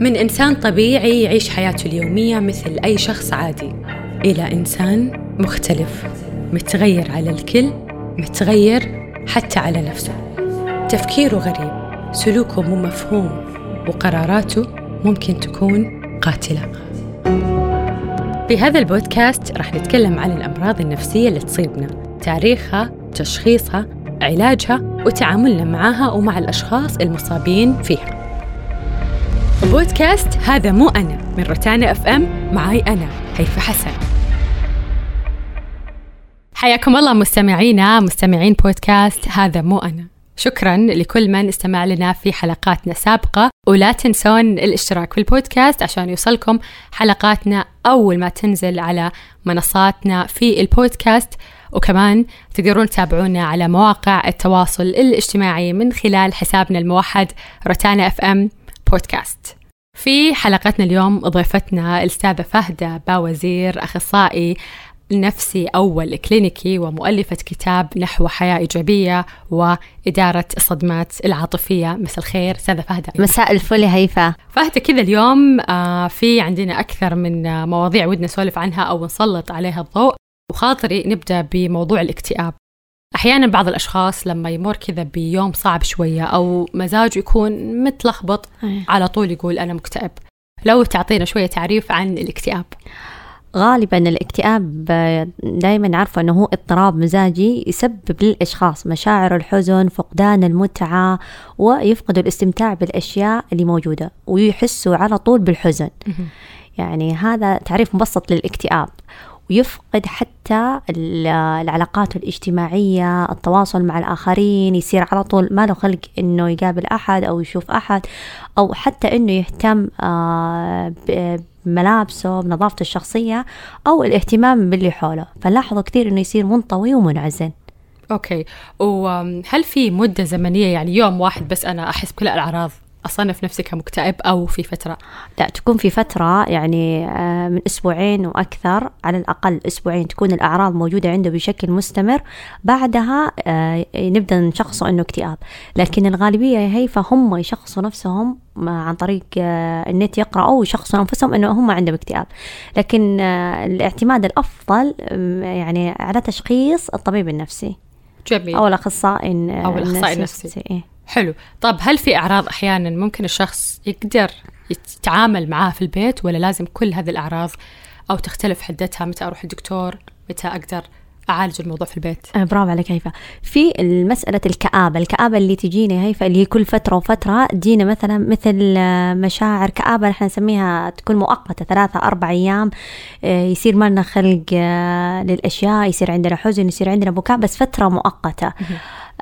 من إنسان طبيعي يعيش حياته اليومية مثل أي شخص عادي. إلى إنسان مختلف متغير على الكل متغير حتى على نفسه. تفكيره غريب سلوكه مو مفهوم وقراراته ممكن تكون قاتلة. في هذا البودكاست راح نتكلم عن الأمراض النفسية اللي تصيبنا تاريخها تشخيصها علاجها وتعاملنا معها ومع الأشخاص المصابين فيها. بودكاست هذا مو أنا من روتانا اف ام معاي أنا هيفا حسن. حياكم الله مستمعينا مستمعين بودكاست هذا مو أنا. شكرا لكل من استمع لنا في حلقاتنا السابقة ولا تنسون الاشتراك في البودكاست عشان يوصلكم حلقاتنا أول ما تنزل على منصاتنا في البودكاست. وكمان تقدرون تتابعونا على مواقع التواصل الاجتماعي من خلال حسابنا الموحد روتانا اف ام بودكاست. في حلقتنا اليوم ضيفتنا الأستاذة فهدة باوزير أخصائي نفسي أول كلينيكي ومؤلفة كتاب نحو حياة إيجابية وإدارة الصدمات العاطفية. مساء الخير أستاذة فهدة مساء الفل هيفا. فهدة كذا اليوم آه، في عندنا أكثر من مواضيع ودنا نسولف عنها أو نسلط عليها الضوء. وخاطري نبدأ بموضوع الاكتئاب. أحيانا بعض الأشخاص لما يمر كذا بيوم صعب شوية أو مزاجه يكون متلخبط على طول يقول أنا مكتئب. لو تعطينا شوية تعريف عن الاكتئاب. غالبا الاكتئاب دائما عارفة أنه هو اضطراب مزاجي يسبب للأشخاص مشاعر الحزن فقدان المتعة ويفقدوا الاستمتاع بالأشياء اللي موجودة ويحسوا على طول بالحزن. يعني هذا تعريف مبسط للاكتئاب. ويفقد حتى العلاقات الاجتماعية التواصل مع الآخرين يصير على طول ما له خلق إنه يقابل أحد أو يشوف أحد أو حتى إنه يهتم آه، بملابسه بنظافته الشخصية أو الاهتمام باللي حوله. فنلاحظوا كثير إنه يصير منطوي ومنعزل. أوكي. وهل في مدة زمنية يعني يوم واحد بس أنا أحس بكل الأعراض؟ أصنف نفسي كمكتئب أو في فترة؟ لا تكون في فترة يعني آه، من أسبوعين وأكثر على الأقل أسبوعين تكون الأعراض موجودة عنده بشكل مستمر. بعدها آه، نبدأ نشخصه أنه اكتئاب. لكن الغالبية هي فهم يشخصوا نفسهم عن طريق آه، النت يقرأوا ويشخصوا أنفسهم أنه هم عندهم اكتئاب. لكن الاعتماد الأفضل يعني على تشخيص الطبيب النفسي. جميل. أو الأخصائي أو الأخصائي النفسي. إيه. حلو. طب هل في أعراض أحيانا ممكن الشخص يقدر يتعامل معاها في البيت ولا لازم كل هذه الأعراض أو تختلف حدتها؟ متى أروح الدكتور؟ متى أقدر أعالج الموضوع في البيت؟ آه برافو عليك هيفا. في مساله الكآبة الكآبة اللي تجيني هيفا اللي هي كل فترة وفترة تجينا مثلا مثل آه، مشاعر كآبة نحن نسميها تكون مؤقتة ثلاثة أربع أيام آه يصير ما خلق آه للأشياء يصير عندنا حزن يصير عندنا بكاء بس فترة مؤقتة.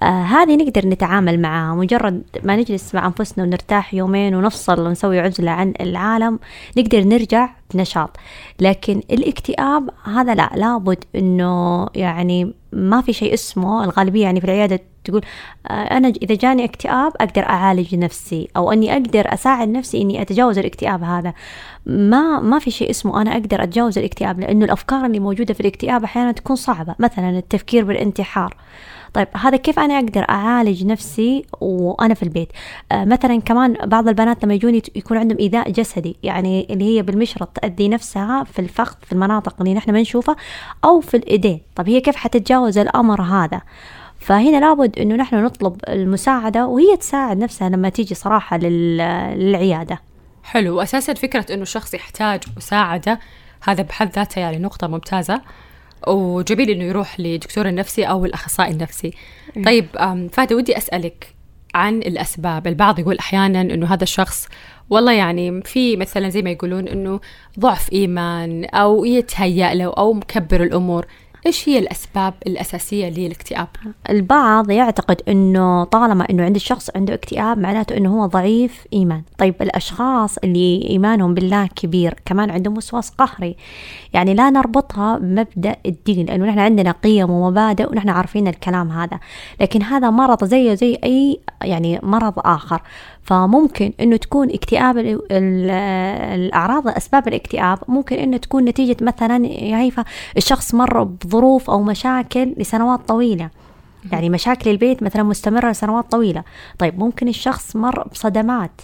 آه هذه نقدر نتعامل معها. مجرد ما نجلس مع أنفسنا ونرتاح يومين ونفصل ونسوي عزلة عن العالم نقدر نرجع بنشاط. لكن الاكتئاب هذا لا لابد أنه يعني ما في شيء اسمه. الغالبية يعني في العيادة تقول آه أنا إذا جاني اكتئاب أقدر أعالج نفسي أو أني أقدر أساعد نفسي إني أتجاوز الاكتئاب هذا. ما ما في شيء اسمه أنا أقدر أتجاوز الاكتئاب لأنه الأفكار اللي موجودة في الاكتئاب أحيانا تكون صعبة. مثلا التفكير بالانتحار. طيب هذا كيف أنا أقدر أعالج نفسي وأنا في البيت؟ آه مثلا كمان بعض البنات لما يجوني يكون عندهم إيذاء جسدي يعني اللي هي بالمشرط تأذي نفسها في الفخذ في المناطق اللي نحن ما نشوفها أو في الإيدين. طب هي كيف حتتجاوز الأمر هذا؟ فهنا لابد إنه نحن نطلب المساعدة وهي تساعد نفسها لما تيجي صراحة للعيادة. حلو. واساسا فكرة إنه الشخص يحتاج مساعدة هذا بحد ذاته يعني نقطة ممتازة. وجميل إنه يروح لدكتور النفسي أو الأخصائي النفسي. إيه. طيب فهذا ودي أسألك عن الأسباب. البعض يقول أحيانا إنه هذا الشخص والله يعني في مثلا زي ما يقولون إنه ضعف إيمان أو يتهيأ له أو مكبر الأمور. إيش هي الأسباب الأساسية للاكتئاب؟ البعض يعتقد إنه طالما إنه عند الشخص عنده اكتئاب معناته إنه هو ضعيف إيمان. طيب الأشخاص اللي إيمانهم بالله كبير كمان عندهم وسواس قهري. يعني لا نربطها بمبدأ الدين لأنه نحن عندنا قيم ومبادئ ونحن عارفين الكلام هذا. لكن هذا مرض زيه زي أي يعني مرض آخر. فممكن إنه تكون اكتئاب الأعراض أسباب الاكتئاب ممكن إنه تكون نتيجة مثلا يا هيفا الشخص مر بظروف أو مشاكل لسنوات طويلة. يعني مشاكل البيت مثلا مستمرة لسنوات طويلة. طيب ممكن الشخص مر بصدمات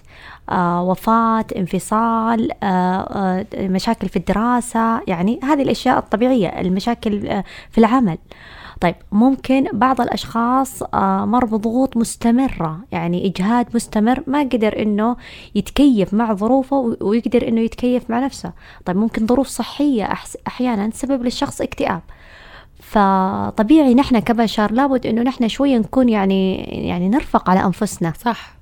آه وفاة انفصال آه آه مشاكل في الدراسة يعني هذه الأشياء الطبيعية المشاكل آه في العمل. طيب ممكن بعض الأشخاص آه مر بضغوط مستمرة يعني إجهاد مستمر ما قدر إنه يتكيف مع ظروفه ويقدر إنه يتكيف مع نفسه. طيب ممكن ظروف صحية أحيانا تسبب للشخص اكتئاب. فطبيعي نحن كبشر لابد إنه نحن شوية نكون يعني يعني نرفق على أنفسنا. صح.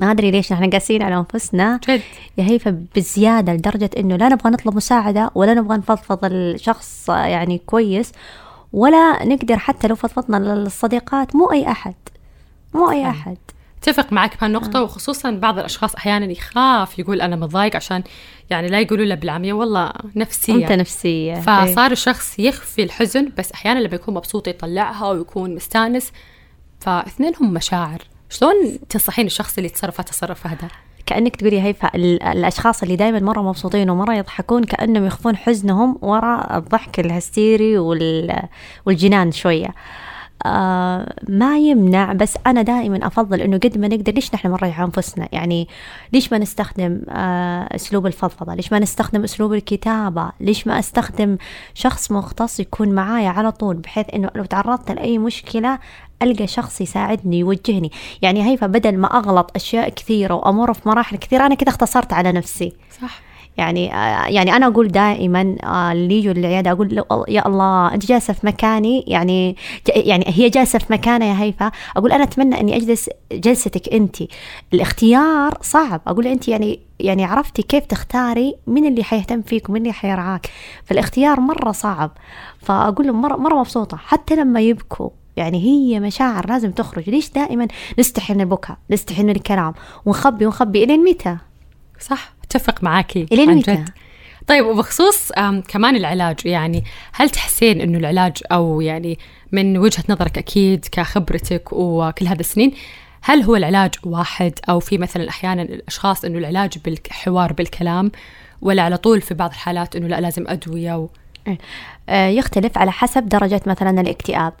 ما أدري ليش نحن قاسيين على أنفسنا. جد. يا هيفا بزيادة لدرجة إنه لا نبغى نطلب مساعدة ولا نبغى نفضفض الشخص يعني كويس. ولا نقدر حتى لو فضفضنا للصديقات مو أي أحد مو أي أحد اتفق معك بهالنقطة آه. وخصوصا بعض الأشخاص أحيانا يخاف يقول أنا متضايق عشان يعني لا يقولوا له بالعامية والله نفسية أنت نفسية فصار إيه. الشخص يخفي الحزن بس أحيانا لما يكون مبسوط يطلعها ويكون مستانس فاثنينهم مشاعر شلون تنصحين الشخص اللي يتصرف هالتصرف هذا؟ كأنك تقولي هي الأشخاص اللي دائما مرة مبسوطين ومرة يضحكون كأنهم يخفون حزنهم وراء الضحك الهستيري والجنان شوية. آه ما يمنع بس أنا دائما أفضل إنه قد ما نقدر ليش نحن نريح أنفسنا؟ يعني ليش ما نستخدم آه أسلوب الفضفضة؟ ليش ما نستخدم أسلوب الكتابة؟ ليش ما أستخدم شخص مختص يكون معايا على طول بحيث إنه لو تعرضت لأي مشكلة ألقى شخص يساعدني يوجهني. يعني هيفا بدل ما أغلط أشياء كثيرة وأمر في مراحل كثيرة أنا كذا اختصرت على نفسي. صح. يعني آه، يعني أنا أقول دائما آه، اللي يجوا للعيادة أقول يا الله أنت جالسة في مكاني؟ يعني يعني هي جالسة في مكانها يا هيفا. أقول أنا أتمنى أني أجلس جلستك أنت. الاختيار صعب. أقول أنت يعني يعني عرفتي كيف تختاري مين اللي حيهتم فيك ومين اللي حيرعاك فالاختيار مرة صعب. فأقول لهم مره مرة مبسوطة. حتى لما يبكوا يعني هي مشاعر لازم تخرج. ليش دائما نستحي من البكاء نستحي من الكلام ونخبي ونخبي إلين متى؟ صح أتفق معاكي إلين متى؟ طيب وبخصوص كمان العلاج يعني هل تحسين إنه العلاج أو يعني من وجهة نظرك أكيد كخبرتك وكل هذا السنين هل هو العلاج واحد؟ أو في مثلا أحيانا الأشخاص إنه العلاج بالحوار بالكلام ولا على طول في بعض الحالات إنه لا لازم أدوية و... يختلف على حسب درجة مثلا الاكتئاب.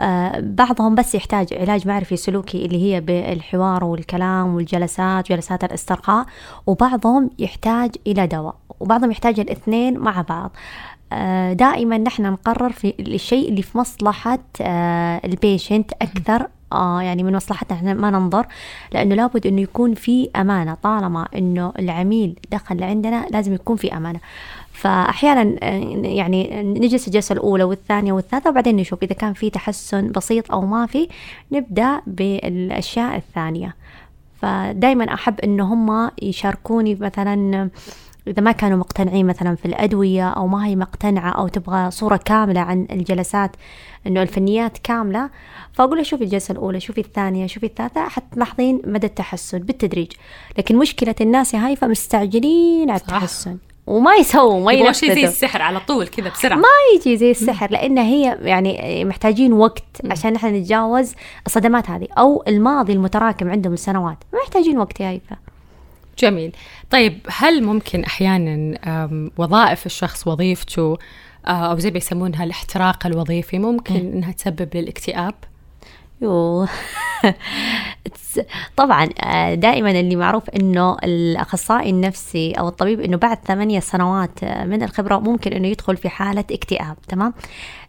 آه، بعضهم بس يحتاج علاج معرفي سلوكي اللي هي بالحوار والكلام والجلسات جلسات الاسترخاء وبعضهم يحتاج إلى دواء وبعضهم يحتاج الاثنين مع بعض. آه، دائما نحن نقرر في الشيء اللي في مصلحة البيشنت أكثر. آه يعني من مصلحتنا إحنا ما ننظر لأنه لابد إنه يكون في أمانة. طالما إنه العميل دخل لعندنا لازم يكون في أمانة. فأحيانا يعني نجلس الجلسة الأولى والثانية والثالثة وبعدين نشوف إذا كان في تحسن بسيط أو ما في نبدأ بالأشياء الثانية. فدائما أحب انه هم يشاركوني مثلا إذا ما كانوا مقتنعين مثلا في الأدوية أو ما هي مقتنعة أو تبغى صورة كاملة عن الجلسات إنه الفنيات كاملة فأقول له شوفي الجلسة الأولى شوفي الثانية شوفي الثالثة حتلاحظين مدى التحسن بالتدريج. لكن مشكلة الناس يا هايفة مستعجلين على التحسن. وما يسووا ما ينفذوا شيء زي السحر على طول كذا بسرعة. ما يجي زي السحر لأن هي يعني محتاجين وقت عشان إحنا نتجاوز الصدمات هذه أو الماضي المتراكم عندهم السنوات محتاجين وقت يا هيفا. جميل. طيب هل ممكن أحيانا وظائف الشخص وظيفته آه، أو زي ما يسمونها الاحتراق الوظيفي ممكن إنها تسبب للاكتئاب؟ طبعا آه، دائما اللي معروف إنه الأخصائي النفسي أو الطبيب إنه بعد ثمانية سنوات آه، من الخبرة ممكن إنه يدخل في حالة اكتئاب تمام؟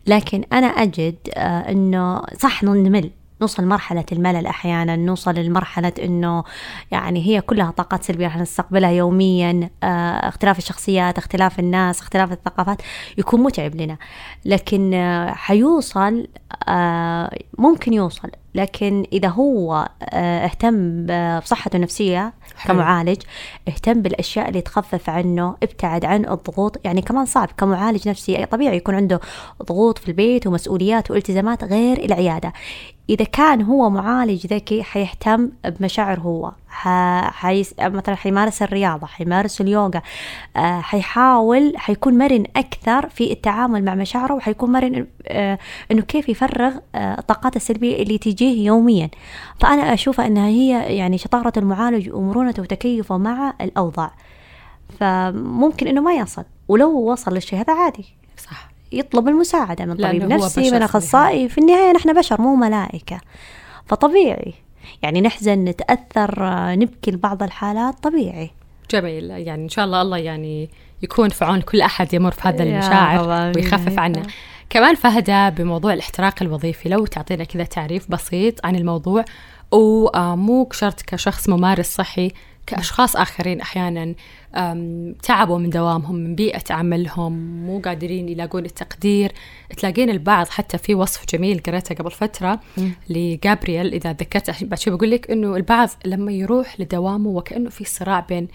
لكن أنا أجد إنه صح نمل. نوصل مرحلة الملل أحيانا نوصل لمرحلة أنه يعني هي كلها طاقات سلبية راح نستقبلها يوميا آه اختلاف الشخصيات اختلاف الناس اختلاف الثقافات يكون متعب لنا. لكن آه حيوصل آه ممكن يوصل. لكن إذا هو اهتم بصحته النفسية كمعالج اهتم بالأشياء اللي تخفف عنه ابتعد عن الضغوط يعني كمان صعب كمعالج نفسي. طبيعي يكون عنده ضغوط في البيت ومسؤوليات والتزامات غير العيادة. إذا كان هو معالج ذكي حيهتم بمشاعر هو. حيس... مثلا حيمارس الرياضة حيمارس اليوغا آه، حيحاول حيكون مرن أكثر في التعامل مع مشاعره وحيكون مرن آه، إنه كيف يفرغ آه، الطاقات السلبية اللي تجيه يوميا. فأنا أشوفها أنها هي يعني شطارة المعالج ومرونته وتكيفه مع الأوضاع. فممكن إنه ما يصل ولو وصل للشيء هذا عادي. صح. يطلب المساعدة من طبيب نفسي من أخصائي. في النهاية نحن بشر مو ملائكة. فطبيعي. يعني نحزن نتأثر نبكي لبعض الحالات طبيعي. جميل. يعني إن شاء الله الله يعني يكون في عون كل أحد يمر في هذا المشاعر. ويخفف عنه. كمان فهدة بموضوع الاحتراق الوظيفي لو تعطينا كذا تعريف بسيط عن الموضوع ومو شرط كشخص ممارس صحي كأشخاص آخرين أحيانا تعبوا من دوامهم من بيئة عملهم مو قادرين يلاقون التقدير. تلاقين البعض حتى في وصف جميل قريته قبل فترة لجابرييل إذا ذكرت بعد شوي بقول لك إنه البعض لما يروح لدوامه وكأنه في صراع بين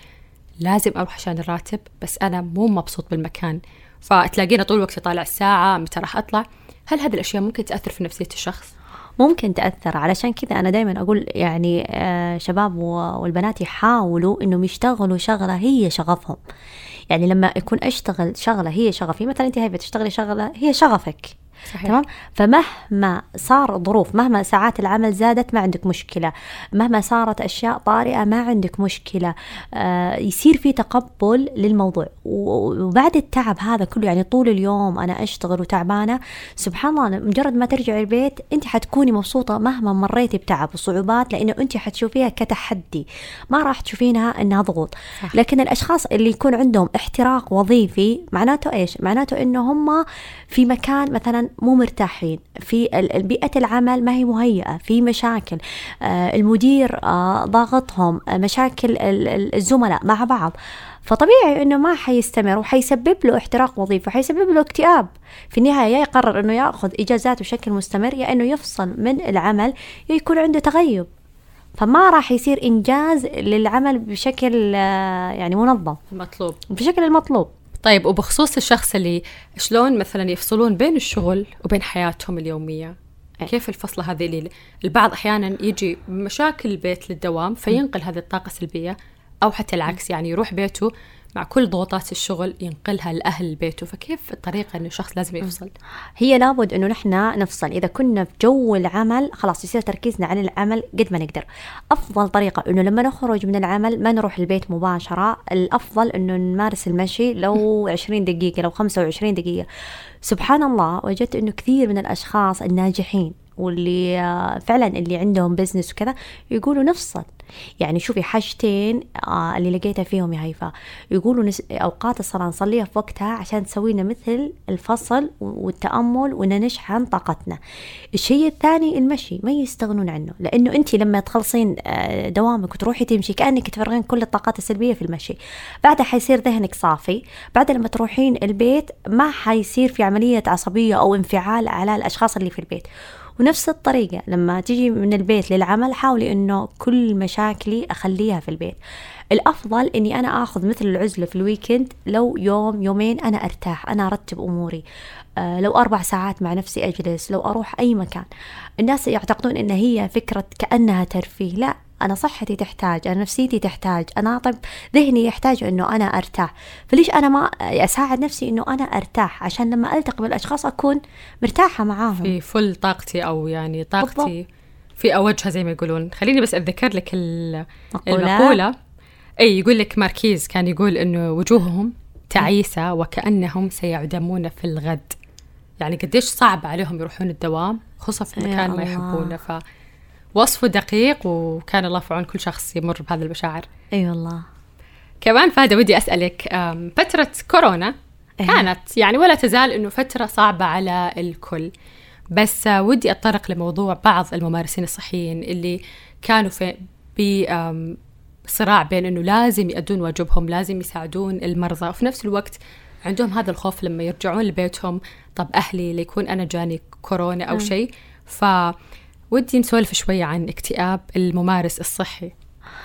لازم أروح عشان الراتب بس أنا مو مبسوط بالمكان. فتلاقينا طول الوقت يطالع الساعة متى راح أطلع؟ هل هذه الأشياء ممكن تأثر في نفسية الشخص؟ ممكن تأثر. علشان كذا أنا دايما أقول يعني آه، شباب والبنات يحاولوا إنهم يشتغلوا شغلة هي شغفهم. يعني لما يكون أشتغل شغلة هي شغفي مثلا أنت هاي بتشتغلي شغلة هي شغفك. صحيح. تمام؟ فمهما صار ظروف مهما ساعات العمل زادت ما عندك مشكلة. مهما صارت أشياء طارئة ما عندك مشكلة. آه يصير في تقبل للموضوع. وبعد التعب هذا كله يعني طول اليوم أنا أشتغل وتعبانة سبحان الله مجرد ما ترجعي البيت أنت حتكوني مبسوطة مهما مريتي بتعب وصعوبات لأنه أنت حتشوفيها كتحدي. ما راح تشوفينها أنها ضغوط. صح. لكن الأشخاص اللي يكون عندهم احتراق وظيفي معناته إيش؟ معناته إنه هم في مكان مثلا مو مرتاحين. في بيئه العمل ما هي مهيئة في مشاكل. آه، المدير آه، ضاغطهم آه، مشاكل ال- ال- الزملاء مع بعض. فطبيعي إنه ما حيستمر وحيسبب له احتراق وظيفي وحيسبب له اكتئاب. في النهاية يا يقرر إنه يأخذ اجازات بشكل مستمر يا إنه يفصل من العمل يا يكون عنده تغيب. فما راح يصير إنجاز للعمل بشكل يعني منظم. المطلوب بشكل المطلوب. طيب وبخصوص الشخص اللي شلون مثلا يفصلون بين الشغل وبين حياتهم اليومية إيه. كيف الفصلة هذه اللي البعض أحيانا يجي مشاكل البيت للدوام فينقل هذه الطاقة السلبية أو حتى العكس يعني يروح بيته مع كل ضغوطات الشغل ينقلها لأهل بيته. فكيف الطريقة أنه الشخص لازم يفصل؟ هي لابد إنه نحن نفصل. إذا كنا في جو العمل خلاص يصير تركيزنا على العمل قد ما نقدر. أفضل طريقة إنه لما نخرج من العمل ما نروح البيت مباشرة. الأفضل إنه نمارس المشي لو 20 دقيقة لو 25 دقيقة. سبحان الله وجدت إنه كثير من الأشخاص الناجحين واللي آه، فعلا اللي عندهم business وكذا يقولوا نفصل. يعني شوفي حاجتين آه اللي لقيتها فيهم يا هيفا يقولوا نس... أوقات الصلاة نصليها في وقتها عشان تسوي لنا مثل الفصل والتأمل وإن نشحن طاقتنا. الشيء الثاني المشي ما يستغنون عنه. لأنه انت لما تخلصين آه، دوامك وتروحي تمشي كأنك تفرغين كل الطاقات السلبية في المشي. بعدها حيصير ذهنك صافي. بعد لما تروحين البيت ما حيصير في عملية عصبية أو انفعال على الأشخاص اللي في البيت. ونفس الطريقة لما تيجي من البيت للعمل حاولي إنه كل مشاكلي أخليها في البيت. الأفضل إني أنا آخذ مثل العزلة في الويكند لو يوم يومين أنا أرتاح أنا أرتب أموري. آه لو أربع ساعات مع نفسي أجلس لو أروح أي مكان. الناس يعتقدون إن هي فكرة كأنها ترفيه لا. أنا صحتي تحتاج أنا نفسيتي تحتاج أنا طب ذهني يحتاج أنه أنا أرتاح. فليش أنا ما أساعد نفسي أنه أنا أرتاح؟ عشان لما ألتقي بالأشخاص أكون مرتاحة معاهم. في فل طاقتي أو يعني طاقتي في أوجها زي ما يقولون. خليني بس أتذكر لك ال- مقولة. المقولة. أي يقول لك ماركيز كان يقول إنه وجوههم تعيسة وكأنهم سيعدمون في الغد. يعني قديش صعب عليهم يروحون الدوام خصوصا في مكان ما. يحبونه. ف وصفه دقيق وكان الله في عون كل شخص يمر بهذه المشاعر. أي أيوة والله. كمان فهذا ودي أسألك أم، فترة كورونا إيه. كانت يعني ولا تزال أنه فترة صعبة على الكل. بس ودي أتطرق لموضوع بعض الممارسين الصحيين اللي كانوا في بصراع بين أنه لازم يأدون واجبهم لازم يساعدون المرضى وفي نفس الوقت عندهم هذا الخوف لما يرجعون لبيتهم طب أهلي ليكون أنا جاني كورونا أو شيء. فودي نسولف شوية عن اكتئاب الممارس الصحي.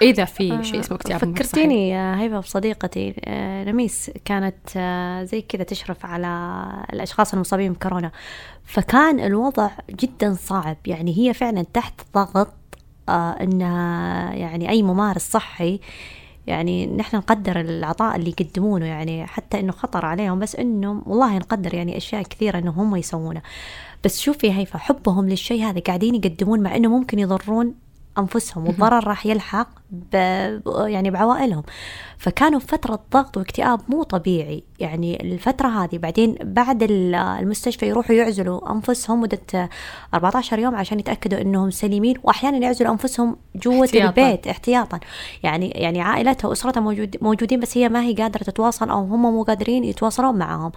إذا في شيء اسمه اكتئاب. فكرتيني يا هيبة بصديقتي آه، نميس كانت آه، زي كذا تشرف على الأشخاص المصابين بكورونا. فكان الوضع جدا صعب. يعني هي فعلا تحت ضغط آه، إنها يعني أي ممارس صحي. يعني نحن نقدر العطاء اللي يقدمونه يعني حتى إنه خطر عليهم بس إنه والله نقدر يعني أشياء كثيرة إنه هم يسوونها بس شوفي هيفا حبهم للشيء هذا قاعدين يقدمون مع إنه ممكن يضرون أنفسهم والضرر راح يلحق. ب... يعني بعوائلهم. فكانوا في فترة ضغط واكتئاب مو طبيعي. يعني الفترة هذه بعدين بعد المستشفى يروحوا يعزلوا أنفسهم مدة 14 يوم عشان يتأكدوا أنهم سليمين وأحيانا يعزلوا أنفسهم جوة البيت احتياطا. يعني يعني عائلتها وأسرتها موجود موجودين بس هي ما هي قادرة تتواصل أو هم مو قادرين يتواصلون معهم.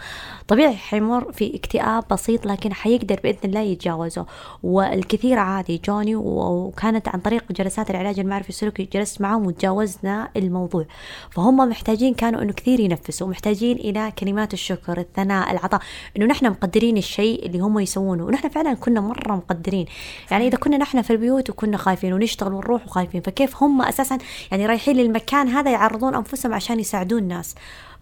طبيعي حيمر في اكتئاب بسيط لكن حيقدر بإذن الله يتجاوزه. والكثير عادي جوني وكانت عن طريق جلسات العلاج المعرفي السلوكي جلست معهم وتجاوزنا الموضوع. فهم محتاجين كانوا إنه كثير ينفسوا محتاجين إلى كلمات الشكر الثناء العطاء إنه نحن مقدرين الشيء اللي هم يسوونه. ونحن فعلا كنا مرة مقدرين. يعني إذا كنا نحن في البيوت وكنا خايفين ونشتغل ونروح وخايفين فكيف هم أساسا يعني رايحين للمكان هذا يعرضون أنفسهم عشان يساعدون الناس.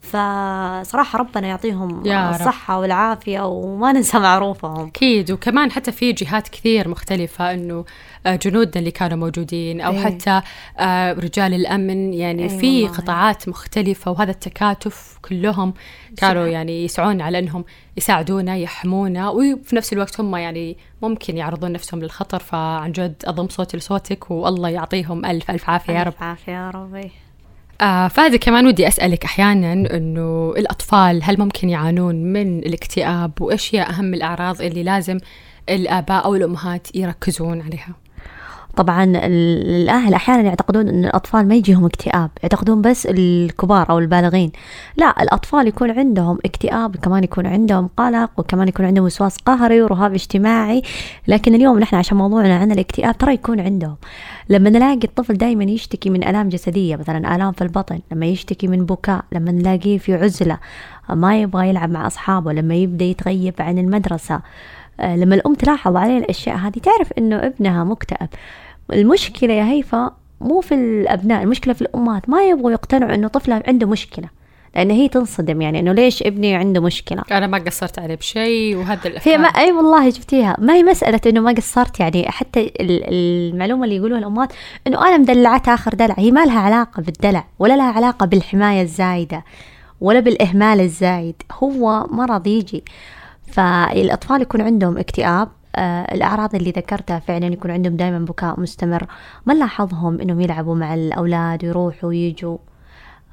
فصراحة ربنا يعطيهم يا الصحة رب. والعافية وما ننسى معروفهم. أكيد. وكمان حتى في جهات كثير مختلفة أنه جنودنا اللي كانوا موجودين أو إيه. حتى آه، رجال الأمن يعني إيه في قطاعات مختلفة وهذا التكاتف كلهم كانوا يعني يسعون على أنهم يساعدونا يحمونا وفي نفس الوقت هم يعني ممكن يعرضون نفسهم للخطر فعن جد أضم صوتي لصوتك والله يعطيهم ألف ألف عافية يا رب. ألف عافية يا ربي. آه فهذا كمان ودي أسألك أحيانا أنه الأطفال هل ممكن يعانون من الاكتئاب وإيش هي أهم الأعراض اللي لازم الآباء أو الأمهات يركزون عليها؟ طبعا الأهل أحيانا يعتقدون إن الأطفال ما يجيهم اكتئاب يعتقدون بس الكبار أو البالغين. لا الأطفال يكون عندهم اكتئاب كمان يكون عندهم قلق وكمان يكون عندهم وسواس قهري ورهاب اجتماعي. لكن اليوم نحن عشان موضوعنا عن الاكتئاب ترى يكون عندهم. لما نلاقي الطفل دائما يشتكي من آلام جسدية مثلا آلام في البطن لما يشتكي من بكاء لما نلاقيه في عزلة ما يبغى يلعب مع أصحابه لما يبدأ يتغيب عن المدرسة لما الأم تلاحظ عليه الأشياء هذه تعرف إنه ابنها مكتئب. المشكلة يا هيفا مو في الأبناء المشكلة في الأمهات. ما يبغوا يقتنعوا إنه طفلها عنده مشكلة لأن هي تنصدم يعني إنه ليش ابني عنده مشكلة؟ أنا ما قصرت عليه بشيء وهذا الأفكار هي ما أي والله شفتيها. ما هي مسألة إنه ما قصرت يعني. حتى المعلومة اللي يقولوها الأمهات إنه أنا مدلعتها آخر دلع. هي ما لها علاقة بالدلع ولا لها علاقة بالحماية الزايدة ولا بالإهمال الزايد. هو مرض يجي. فالأطفال يكون عندهم اكتئاب آه الأعراض اللي ذكرتها فعلا يكون عندهم دائما بكاء مستمر. ما نلاحظهم إنهم يلعبوا مع الأولاد ويروحوا ويجوا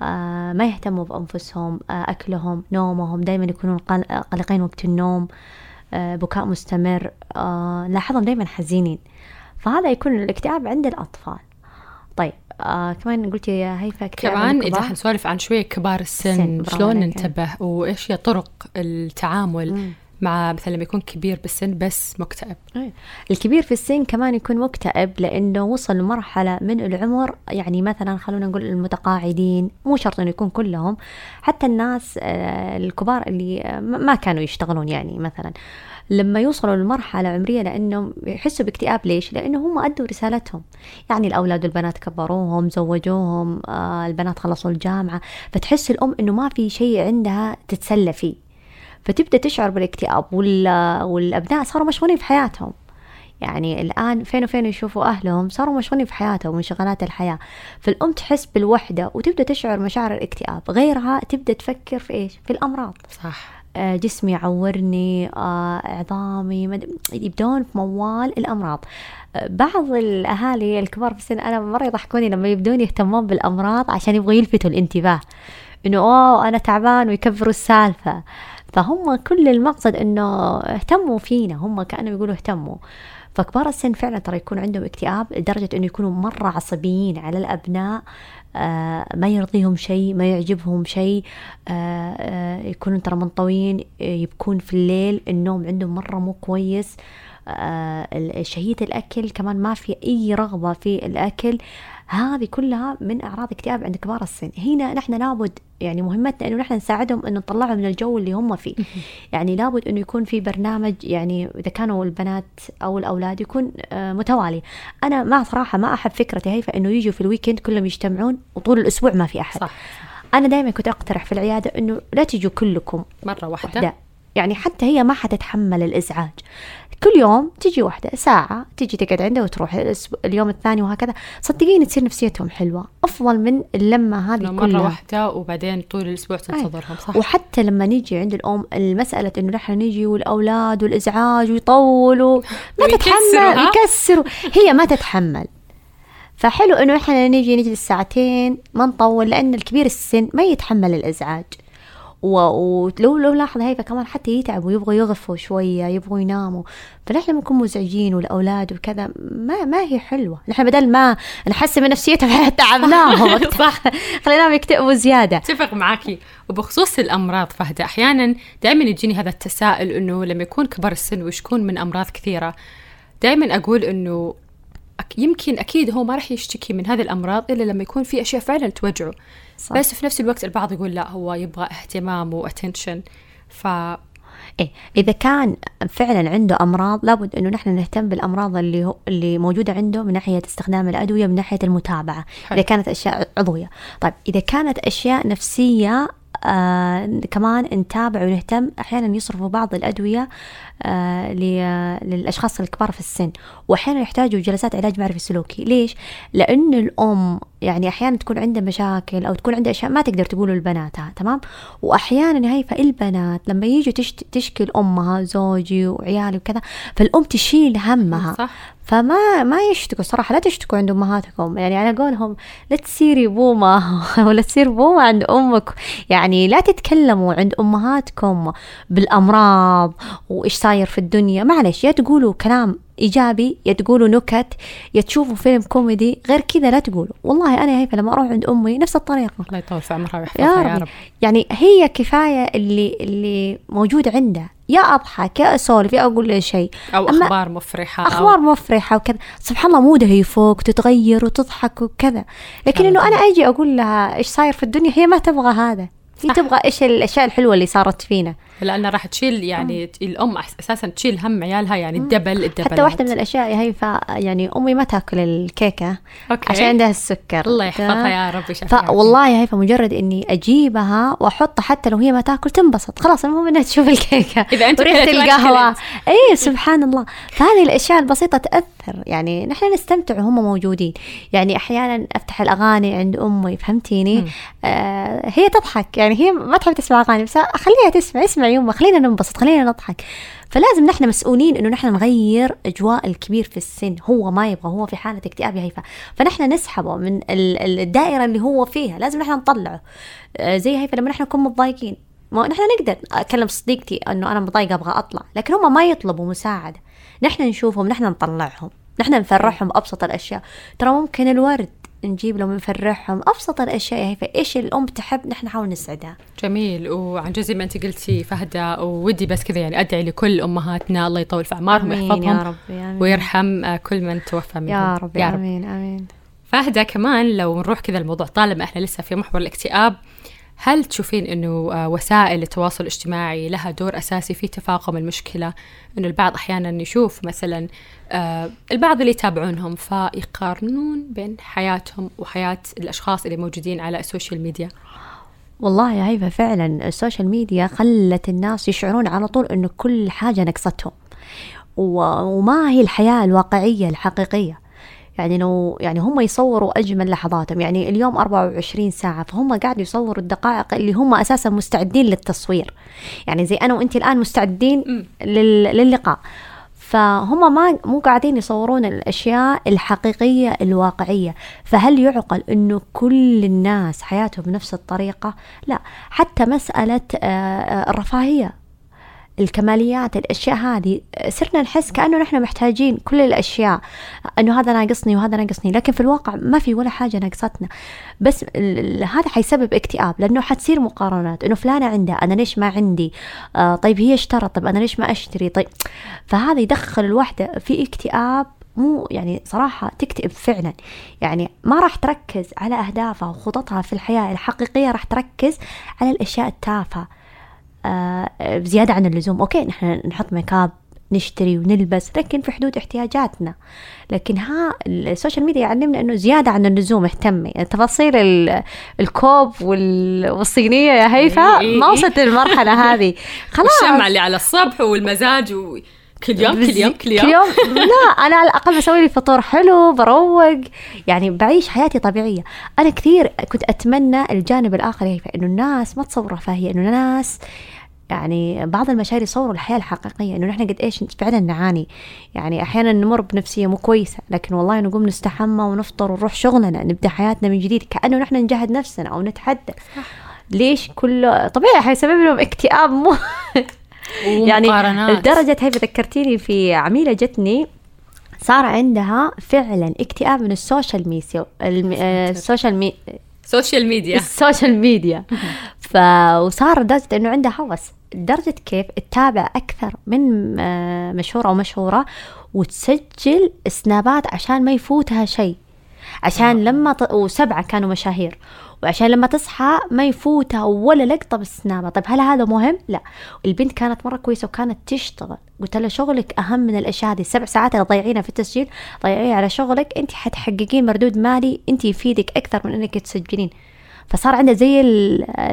آه ما يهتموا بأنفسهم آه أكلهم نومهم دائما يكونون قلقين وقت النوم بكاء مستمر آه لاحظهم دائما حزينين. فهذا يكون الاكتئاب عند الأطفال. طيب آه كمان قلت يا هيفا كمان إذا حنسولف عن شوية كبار السن شلون ننتبه وإيش هي طرق التعامل؟ مم. مع مثلا لما يكون كبير بالسن بس مكتئب. الكبير في السن كمان يكون مكتئب لأنه وصل لمرحلة من العمر يعني مثلا خلونا نقول المتقاعدين مو شرط إنه يكون كلهم حتى الناس آه، الكبار اللي ما كانوا يشتغلون يعني مثلا لما يوصلوا لمرحلة عمرية لأنهم يحسوا باكتئاب ليش؟ لأنه هم أدوا رسالتهم يعني الأولاد والبنات كبروهم زوجوهم آه البنات خلصوا الجامعة فتحس الأم أنه ما في شيء عندها تتسلى فيه فتبدأ تشعر بالاكتئاب والأبناء صاروا مشغولين في حياتهم. يعني الآن فين وفين يشوفوا أهلهم صاروا مشغولين في حياتهم وانشغالات الحياة. فالأم تحس بالوحدة وتبدأ تشعر مشاعر الاكتئاب. غيرها تبدأ تفكر في إيش؟ في الأمراض. صح. آه جسمي يعورني آه عظامي مد... يبدون في موال الأمراض. آه بعض الأهالي الكبار في السن أنا مرة يضحكوني لما يبدون يهتمون بالأمراض عشان يبغوا يلفتوا الانتباه. إنه أوه أنا تعبان ويكبروا السالفة. فهم كل المقصد إنه اهتموا فينا هم كانوا يقولوا اهتموا. فكبار السن فعلا ترى يكون عندهم اكتئاب لدرجة إنه يكونوا مرة عصبيين على الأبناء آه ما يرضيهم شيء ما يعجبهم شيء آه آه يكونوا ترى منطويين يبكون في الليل النوم عندهم مرة مو كويس آه شهية الأكل كمان ما في أي رغبة في الأكل هذه كلها من أعراض اكتئاب عند كبار السن. هنا نحن لابد يعني مهمتنا إنه نحن نساعدهم إنه نطلعهم من الجو اللي هم فيه. يعني لابد إنه يكون في برنامج يعني إذا كانوا البنات أو الأولاد يكون آه متوالي. أنا ما صراحة ما أحب فكره هيفا إنه يجوا في الويكند كلهم يجتمعون وطول الأسبوع ما في أحد. صح. أنا دائما كنت أقترح في العيادة إنه لا تجوا كلكم مرة واحدة, واحدة. يعني حتى هي ما حتتحمل الإزعاج. كل يوم تجي واحدة ساعة تجي تقعد عنده وتروح اليوم الثاني وهكذا صدقيني تصير نفسيتهم حلوة. أفضل من اللمة هذه مرة كلها. مرة واحدة وبعدين طول الأسبوع تنتظرهم صح؟ وحتى لما نيجي عند الأم المسألة إنه نحن نيجي والأولاد والإزعاج ويطولوا ما تتحمل يكسروا. هي ما تتحمل. فحلو إنه إحنا نجي نجلس ساعتين ما نطول لأن الكبير السن ما يتحمل الإزعاج. و- ولو لو لاحظ هيفا كمان حتى يتعب ويبغوا يغفوا شوية يبغوا يناموا فنحن بنكون مزعجين والأولاد وكذا. ما ما هي حلوة. نحن بدل ما نحسن من نفسيتهم تعبناهم. صح. خليناهم يكتئبوا زياده اتفق معاكي. وبخصوص الأمراض فهد أحيانا دائما يجيني هذا التساؤل إنه لما يكون كبر السن ويشكون من أمراض كثيرة دائما أقول إنه أك- يمكن أكيد هو ما راح يشتكي من هذه الأمراض إلا لما يكون في أشياء فعلا توجعه. صح. بس في نفس الوقت البعض يقول لا هو يبغى اهتمام واتنشن ف إيه إذا كان فعلا عنده أمراض لابد إنه نحن نهتم بالأمراض اللي هو اللي موجودة عنده من ناحية استخدام الأدوية من ناحية المتابعة حلو. إذا كانت أشياء عضوية طيب إذا كانت أشياء نفسية آه كمان نتابع ونهتم أحيانا يصرفوا بعض الأدوية آه ل- للأشخاص الكبار في السن وأحيانا يحتاجوا جلسات علاج معرفي سلوكي ليش؟ لأن الأم يعني أحيانا تكون عندها مشاكل أو تكون عندها أشياء ما تقدر تقوله لبناتها تمام؟ وأحيانا هي فالبنات لما يجوا تشت- تشكي لأمها زوجي وعيالي وكذا فالأم تشيل همها. صح. فما ما يشتكوا صراحة لا تشتكوا عند أمهاتكم. يعني على قولهم لا تصيري بومة ولا تصير بومة عند أمك. يعني لا تتكلموا عند أمهاتكم بالأمراض وإيش صاير في الدنيا. معلش يا تقولوا كلام إيجابي يا تقولوا نكت يا تشوفوا فيلم كوميدي غير كذا لا تقولوا. والله أنا هيفا لما أروح عند أمي نفس الطريقة. الله يطول في عمرها ويحفظها يا رب. يعني هي كفاية اللي اللي موجود عندها يا أضحك يا أسولف يا أقول له شيء. أو أخبار مفرحة أخبار مفرحة وكذا. سبحان الله مودها يفوق تتغير وتضحك وكذا. لكن إنه أنا أجي أقول لها إيش صاير في الدنيا؟ هي ما تبغى هذا. هي. تبغى إيش الأشياء الحلوة اللي صارت فينا. أو لأن راح تشيل يعني الأم أساسا تشيل هم عيالها يعني الدبل الدبل حتى واحدة من الأشياء هي ف يعني أمي ما تأكل الكيكة أوكي. عشان عندها السكر. الله يحفظها يا رب فوالله هي فمجرد إني أجيبها وأحطها حتى لو هي ما تأكل تنبسط. خلاص المهم إنها تشوف الكيكة. وريحه كلت ما القهوة. اي سبحان الله. فهذه الأشياء البسيطة تأثر يعني نحن نستمتع وهم موجودين. يعني أحيانا أفتح الأغاني عند أمي فهمتيني؟ آه هي تضحك. يعني هي ما تحب تسمع أغاني بس خليها تسمع اسمع يوم خلينا ننبسط خلينا نضحك. فلازم نحن مسؤولين إنه نحن نغير أجواء الكبير في السن هو ما يبغى هو في حالة اكتئاب يا هيفا. فنحن نسحبه من ال- ال- الدائرة اللي هو فيها لازم نحن نطلعه. آه، زي هيفا لما نحن نكون متضايقين. ما نحن نقدر اكلم صديقتي إنه أنا متضايقه أبغى أطلع لكن هم ما يطلبوا مساعدة. نحن نشوفهم نحن نطلعهم نحن نفرحهم بأبسط الأشياء. ترى ممكن الورد نجيب لهم نفرحهم أبسط الأشياء يا هيفا إيش الأم تحب نحن نحاول نسعدها جميل. وعن جزء ما أنت قلتي فهدة ودي بس كذا يعني أدعي لكل أمهاتنا الله يطول في أعمارهم ويحفظهم يا ربي آمين. ويرحم آه، كل من توفى منهم. يا رب. آمين آمين. فهدة كمان لو نروح كذا الموضوع طالما إحنا لسه في محور الاكتئاب هل تشوفين إنه آه، وسائل التواصل الاجتماعي لها دور أساسي في تفاقم المشكلة؟ إنه البعض أحيانا يشوف مثلا آه، البعض اللي يتابعونهم فيقارنون بين حياتهم وحياة الأشخاص اللي موجودين على السوشيال ميديا. والله يا هيفا فعلا ال social media خلت الناس يشعرون على طول إنه كل حاجة نقصتهم وما هي الحياة الواقعية الحقيقية يعني لو يعني هم يصوروا أجمل لحظاتهم. يعني اليوم 24 ساعة فهم قاعدوا يصوروا الدقائق اللي هم أساسا مستعدين للتصوير. يعني زي أنا وأنت الآن مستعدين لل- للقاء. فهم ما مو قاعدين يصورون الأشياء الحقيقية الواقعية. فهل يعقل إنه كل الناس حياتهم بنفس الطريقة؟ لا. حتى مسألة آه، آه، الرفاهية. الكماليات الأشياء هذه صرنا نحس كأنه نحن محتاجين كل الأشياء. إنه هذا ناقصني وهذا ناقصني لكن في الواقع ما في ولا حاجة ناقصتنا. بس هذا حيسبب اكتئاب لأنه حتصير مقارنات إنه فلانة عندها أنا ليش ما عندي؟ آه طيب هي اشترت طيب أنا ليش ما أشتري؟ طيب. فهذا يدخل الوحدة في اكتئاب مو يعني صراحة تكتئب فعلا. يعني ما راح تركز على أهدافها وخططها في الحياة الحقيقية راح تركز على الأشياء التافهة. آه، زيادة عن اللزوم. okay نحن نحط make up نشتري ونلبس لكن في حدود احتياجاتنا. لكن ها ال social media يعلمنا إنه زيادة عن اللزوم اهتمي. تفاصيل ال- الكوب وال- والصينية يا هيفا ما. وصلت للمرحلة هذه. خلاص. الشمعة اللي على الصبح والمزاج و... كل يوم كل يوم كل يوم كل يوم لا أنا على الأقل بسوي لي فطور حلو برواق يعني بعيش حياتي طبيعية. أنا كثير كنت أتمنى الجانب الآخر هيفا انه الناس ما تصور رفاهيه إنه الناس يعني بعض المشاعر يصوروا الحياة الحقيقية إنه نحن قد إيش فعلا نعاني. يعني أحيانا نمر بنفسية مو كويسة لكن والله نقوم نستحمى ونفطر ونروح شغلنا نبدأ حياتنا من جديد كأنه نحن نجاهد نفسنا أو نتحدى. ليش كل طبيعي حيسبب لهم اكتئاب مو يعني لدرجة هي ذكرتيني في عميلة جتني صار عندها فعلا اكتئاب من ال social media ال social media social media. ال social media. ف وصار لدرجة إنه عندها هوس. لدرجة كيف تتابع أكثر من آه، مشهور أو مشهورة وتسجل سنابات عشان ما يفوتها شيء. عشان لما ط... وسبعة كانوا مشاهير. وعشان لما تصحى ما يفوتها ولا لقطة بالسنابة طيب هل هذا مهم؟ لا. البنت كانت مرة كويسة وكانت تشتغل. قلت لها شغلك أهم من الأشياء هذه. السبع ساعات اللي تضيعينها في التسجيل ضيعيها على شغلك. أنت حتحققين مردود مالي. أنت يفيدك أكثر من أنك تسجلين. فصار عنده زي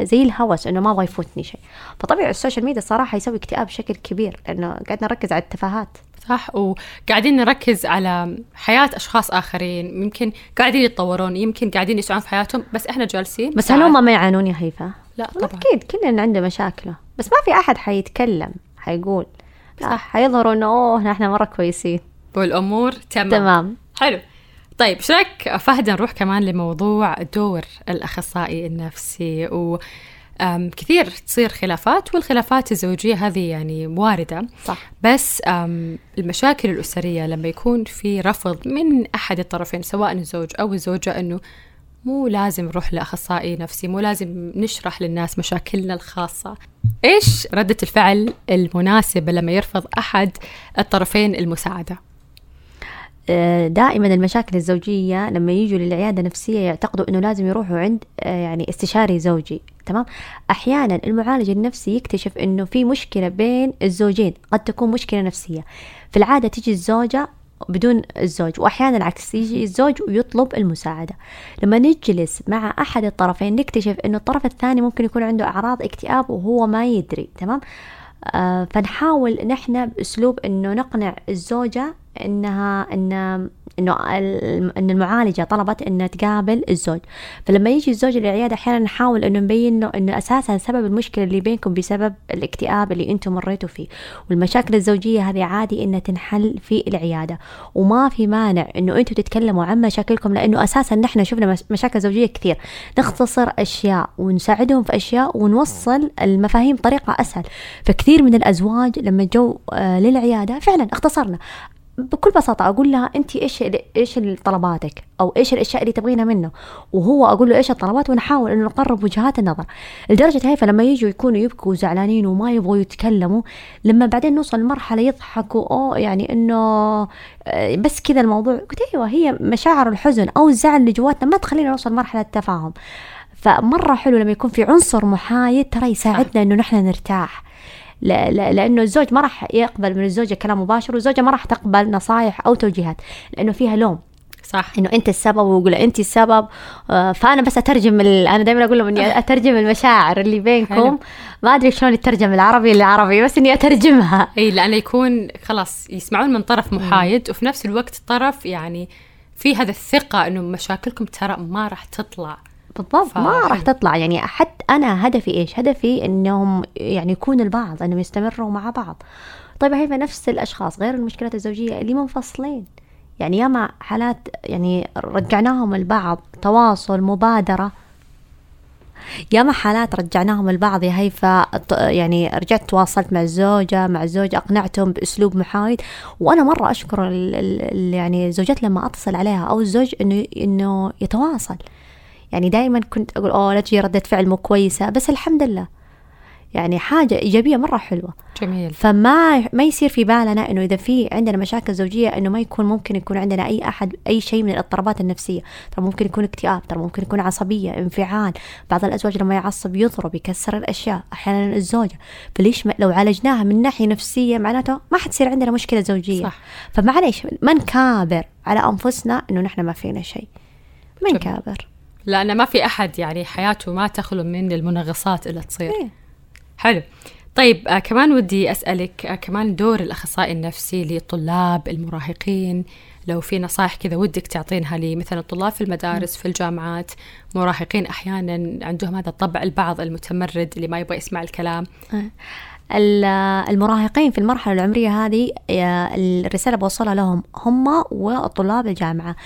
زي الهوس إنه ما أبغى يفوتني شيء. فطبيعي ال social media صراحة يسوي اكتئاب بشكل كبير لأنه قاعدين نركز على التفاهات. صح وقاعدين نركز على حياة أشخاص آخرين. يمكن قاعدين يتطورون يمكن قاعدين يسعون في حياتهم بس إحنا جالسين. بس هل هم ما يعانون يا هيفا؟ لا طبعا. أكيد كلنا عنده مشاكله. بس ما في أحد حيتكلم حيقول. لا حيظهروا إنه أوه نحن مرة كويسين. والأمور تمام. تمام. حلو. طيب إيش رأيك فهد نروح كمان لموضوع دور الأخصائي النفسي؟ و كثير تصير خلافات والخلافات الزوجية هذه يعني واردة. صح. بس المشاكل الأسرية لما يكون في رفض من أحد الطرفين سواء الزوج أو الزوجة أنه مو لازم نروح لأخصائي نفسي مو لازم نشرح للناس مشاكلنا الخاصة. إيش ردة الفعل المناسبة لما يرفض أحد الطرفين المساعدة؟ آه، دائما المشاكل الزوجية لما يجوا للعيادة النفسية يعتقدوا إنه لازم يروحوا عند آه، يعني استشاري زوجي تمام؟ أحيانا المعالج النفسي يكتشف إنه في مشكلة بين الزوجين قد تكون مشكلة نفسية. في العادة تيجي الزوجة بدون الزوج واحيانا العكس يجي الزوج ويطلب المساعدة. لما نجلس مع أحد الطرفين نكتشف إنه الطرف الثاني ممكن يكون عنده أعراض اكتئاب وهو ما يدري تمام؟ آه فنحاول نحن بأسلوب إنه نقنع الزوجة إنها ان إنه إن المعالجة طلبت انها تقابل الزوج. فلما يجي الزوج للعيادة أحيانا نحاول إنه نبين له إنه أساسا سبب المشكلة اللي بينكم بسبب الاكتئاب اللي أنتم مريتوا فيه. والمشاكل الزوجية هذه عادي إنها تنحل في العيادة. وما في مانع إنه أنتم تتكلموا عن مشاكلكم لأنه أساسا نحن شفنا مشاكل زوجية كثير. نختصر أشياء ونساعدهم في أشياء ونوصل المفاهيم بطريقة أسهل. فكثير من الأزواج لما جو آه، للعيادة فعلا اختصرنا. بكل بساطة أقول لها أنت إيش إيش طلباتك؟ أو إيش الأشياء اللي تبغينها منه؟ وهو أقول له إيش الطلبات؟ ونحاول إنه نقرب وجهات النظر. لدرجة هاي فلما يجوا يكونوا يبكوا زعلانين وما يبغوا يتكلموا لما بعدين نوصل لمرحلة يضحكوا أو يعني إنه آه، بس كذا الموضوع. قلت أيوة هي مشاعر الحزن أو الزعل اللي جواتنا ما تخلينا نوصل لمرحلة التفاهم. فمرة حلو لما يكون في عنصر محايد ترى يساعدنا إنه نحن نرتاح. لا لا لأنه الزوج ما راح يقبل من الزوجة كلام مباشر والزوجة ما راح تقبل نصائح أو توجيهات لأنه فيها لوم. صح. إنه أنت السبب ويقول أنت السبب. آه، فأنا بس أترجم أنا دائما أقول لهم إني أترجم المشاعر اللي بينكم. ما أدري شلون يترجم العربي للعربي بس إني أترجمها. إي لأنه يكون خلاص يسمعون من طرف محايد وفي نفس الوقت طرف يعني في هذا الثقة إنه مشاكلكم ترى ما راح تطلع. بالضبط ف... ما راح تطلع. يعني حتى أنا هدفي إيش؟ هدفي إنهم يعني يكون البعض إنهم يستمروا مع بعض. طيب هي نفس الأشخاص غير المشكلات الزوجية اللي منفصلين يعني ياما حالات يعني رجعناهم البعض تواصل مبادرة. ياما حالات رجعناهم البعض يا هيفا يعني رجعت تواصلت مع الزوجة مع الزوج أقنعتهم بأسلوب محايد. وأنا مرة أشكر ال ال يعني الزوجات لما أتصل عليها أو الزوج إنه إنه يتواصل. يعني دائما كنت أقول أوه لا تجي ردة فعل مو كويسة. بس الحمد لله. يعني حاجة إيجابية مرة حلوة. جميل. فما ما يصير في بالنا إنه إذا في عندنا مشاكل زوجية إنه ما يكون ممكن يكون عندنا أي أحد أي شيء من الاضطرابات النفسية. ترى ممكن يكون اكتئاب ترى ممكن يكون عصبية انفعال. بعض الأزواج لما يعصب يضرب يكسر الأشياء أحيانا الزوجة. فليش لو عالجناها من ناحية نفسية معناته ما حتصير عندنا مشكلة زوجية. صح. فمعليش ما نكابر على أنفسنا إنه نحن ما فينا شيء. ما نكابر لأن ما في أحد يعني حياته ما تخلو من المنغصات اللي تصير. إيه؟ حلو. طيب آه كمان ودي أسألك آه كمان دور الأخصائي النفسي للطلاب المراهقين. لو في نصائح كذا ودك تعطينها لي مثلا الطلاب في المدارس في الجامعات مراهقين أحيانا عندهم هذا الطبع البعض المتمرد اللي ما يبغى يسمع الكلام. المراهقين في المرحلة العمرية هذه الرسالة بوصلها لهم هم وطلاب الجامعة.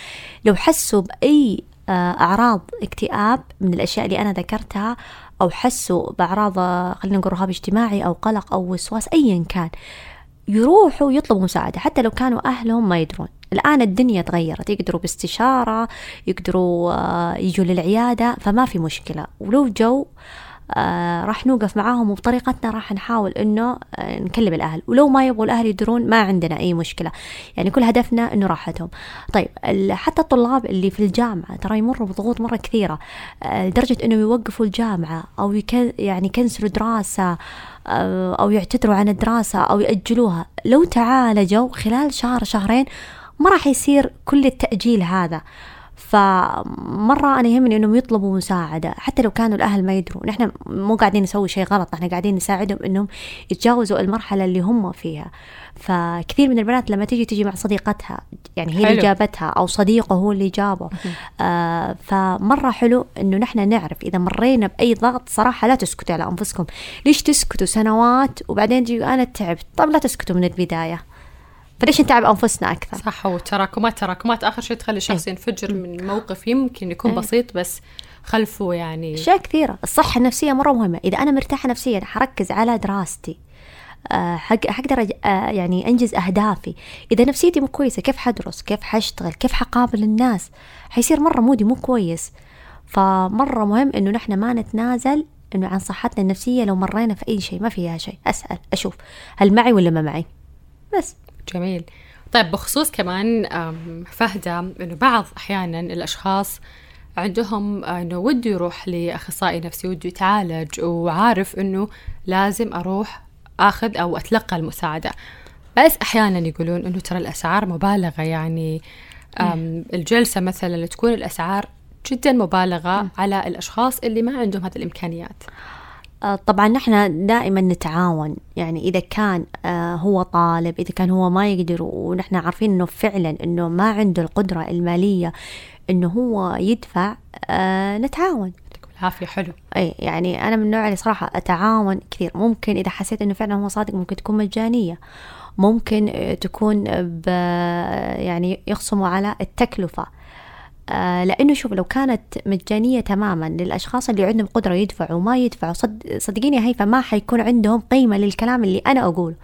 لو حسوا بأي آه، أعراض اكتئاب من الأشياء اللي أنا ذكرتها أو حسوا بأعراض آه، خلينا نقول رهاب اجتماعي أو قلق أو وسواس أيا كان. يروحوا يطلبوا مساعدة حتى لو كانوا أهلهم ما يدرون. الآن الدنيا تغيرت يقدروا باستشارة يقدروا آه، يجوا للعيادة فما في مشكلة. ولو جو آه راح نوقف معاهم وبطريقتنا راح نحاول إنه آه نكلم الأهل. ولو ما يبغوا الأهل يدرون ما عندنا أي مشكلة. يعني كل هدفنا إنه راحتهم. طيب حتى الطلاب اللي في الجامعة ترى يمروا بضغوط مرة كثيرة آه لدرجة انه يوقفوا الجامعة أو يعني يكنسلوا دراسة أو يعتذروا عن الدراسة أو يأجلوها. لو تعالجوا خلال شهر شهرين ما راح يصير كل التأجيل هذا. فمرة أنا يهمني إنهم يطلبوا مساعدة حتى لو كانوا الأهل ما يدروا نحن مو قاعدين نسوي شيء غلط نحن قاعدين نساعدهم إنهم يتجاوزوا المرحلة اللي هم فيها. فكثير من البنات لما تيجي تجي مع صديقتها يعني هي حلو. اللي جابتها أو صديقه هو اللي جابه. آه فمرة حلو إنه نحن نعرف إذا مرينا بأي ضغط صراحة لا تسكتوا على أنفسكم. ليش تسكتوا سنوات وبعدين تجي أنا تعبت؟ طب لا تسكتوا من البداية. فليش نتعب أنفسنا أكثر؟ صح وتراكمات تراكمات آخر شيء تخلي الشخص إيه. ينفجر من موقف يمكن يكون أي. بسيط بس خلفه يعني أشياء كثيرة. الصحة النفسية مرة مهمة. إذا أنا مرتاحة نفسيا حركز على دراستي. آه، حقدر آه، يعني أنجز أهدافي. إذا نفسيتي مو كويسة كيف حدرس؟ كيف حاشتغل كيف حقابل الناس؟ حيصير مرة مودي مو كويس. فمرة مهم إنه نحن ما نتنازل إنه عن صحتنا النفسية لو مرينا في أي شيء ما فيها شيء. أسأل أشوف هل معي ولا ما معي؟ بس. جميل. طيب بخصوص كمان فهدة إنه بعض أحيانا الأشخاص عندهم إنه وده يروح لأخصائي نفسي وده يتعالج وعارف إنه لازم أروح آخذ أو أتلقى المساعدة. بس أحيانا يقولون إنه ترى الأسعار مبالغة يعني الجلسة مثلا تكون الأسعار جدا مبالغة على الأشخاص اللي ما عندهم هذه الإمكانيات. آه، طبعا نحن دائما نتعاون. يعني إذا كان آه، هو طالب إذا كان هو ما يقدر ونحن عارفين إنه فعلا إنه ما عنده القدرة المالية إنه هو يدفع آه، نتعاون. العافية حلو. أي يعني أنا من النوع اللي صراحة أتعاون كثير. ممكن إذا حسيت إنه فعلا هو صادق ممكن تكون مجانية. ممكن تكون ب يعني يخصموا على التكلفة. آه، لأنه شوف لو كانت مجانية تماما للأشخاص اللي عندهم قدرة يدفعوا وما يدفعوا صد صدقيني يا هيفا ما حيكون عندهم قيمة للكلام اللي أنا أقوله.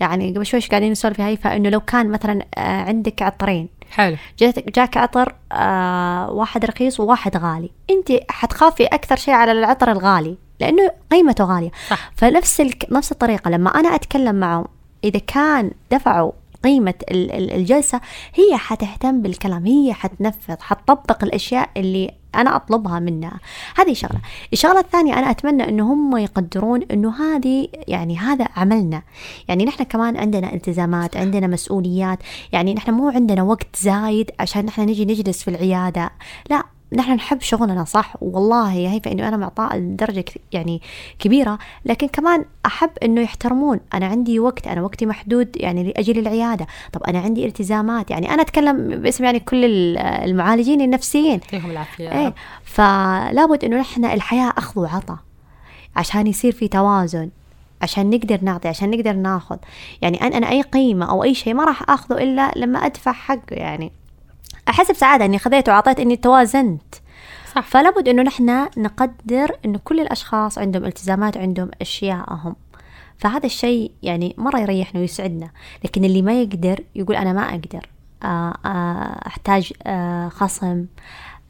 يعني قبل شوي قاعدين نسولف يا هيفا؟ إنه لو كان مثلا آه، عندك عطرين حلو. جاتك جاك عطر آه واحد رخيص وواحد غالي أنت حتخافي أكثر شيء على العطر الغالي لأنه قيمته غالية. صح. فنفس الك... نفس الطريقة لما أنا أتكلم معهم إذا كان دفعوا قيمة الجلسة هي حتهتم بالكلام هي حتنفذ حتطبق الأشياء اللي أنا أطلبها منها. هذه شغلة. الشغلة الثانية أنا أتمنى أنه هم يقدرون أنه هذه يعني هذا عملنا. يعني نحن كمان عندنا التزامات عندنا مسؤوليات. يعني نحن مو عندنا وقت زايد عشان نحن نجي نجلس في العيادة. لا نحن نحب شغلنا صح؟ والله يا هيفا إنه أنا معطاء لدرجه يعني كبيرة. لكن كمان أحب إنه يحترمون. أنا عندي وقت أنا وقتي محدود يعني لأجل العيادة. طب أنا عندي التزامات. يعني أنا أتكلم باسم يعني كل المعالجين النفسيين. يعطيهم العافية إيه. فلابد إنه نحن الحياة أخذ وعطاء عشان يصير في توازن عشان نقدر نعطي عشان نقدر ناخذ. يعني أنا, أنا أي قيمة أو أي شيء ما راح أخذه إلا لما أدفع حقه يعني. احس بسعاده إني خذيت وعطيت إني توازنت. صح. فلا بد إنه نحن نقدر إنه كل الأشخاص عندهم التزامات عندهم أشياءهم. فهذا الشيء يعني مرة يريحنا ويسعدنا لكن اللي ما يقدر يقول أنا ما أقدر. آه، آه، أحتاج آه، خصم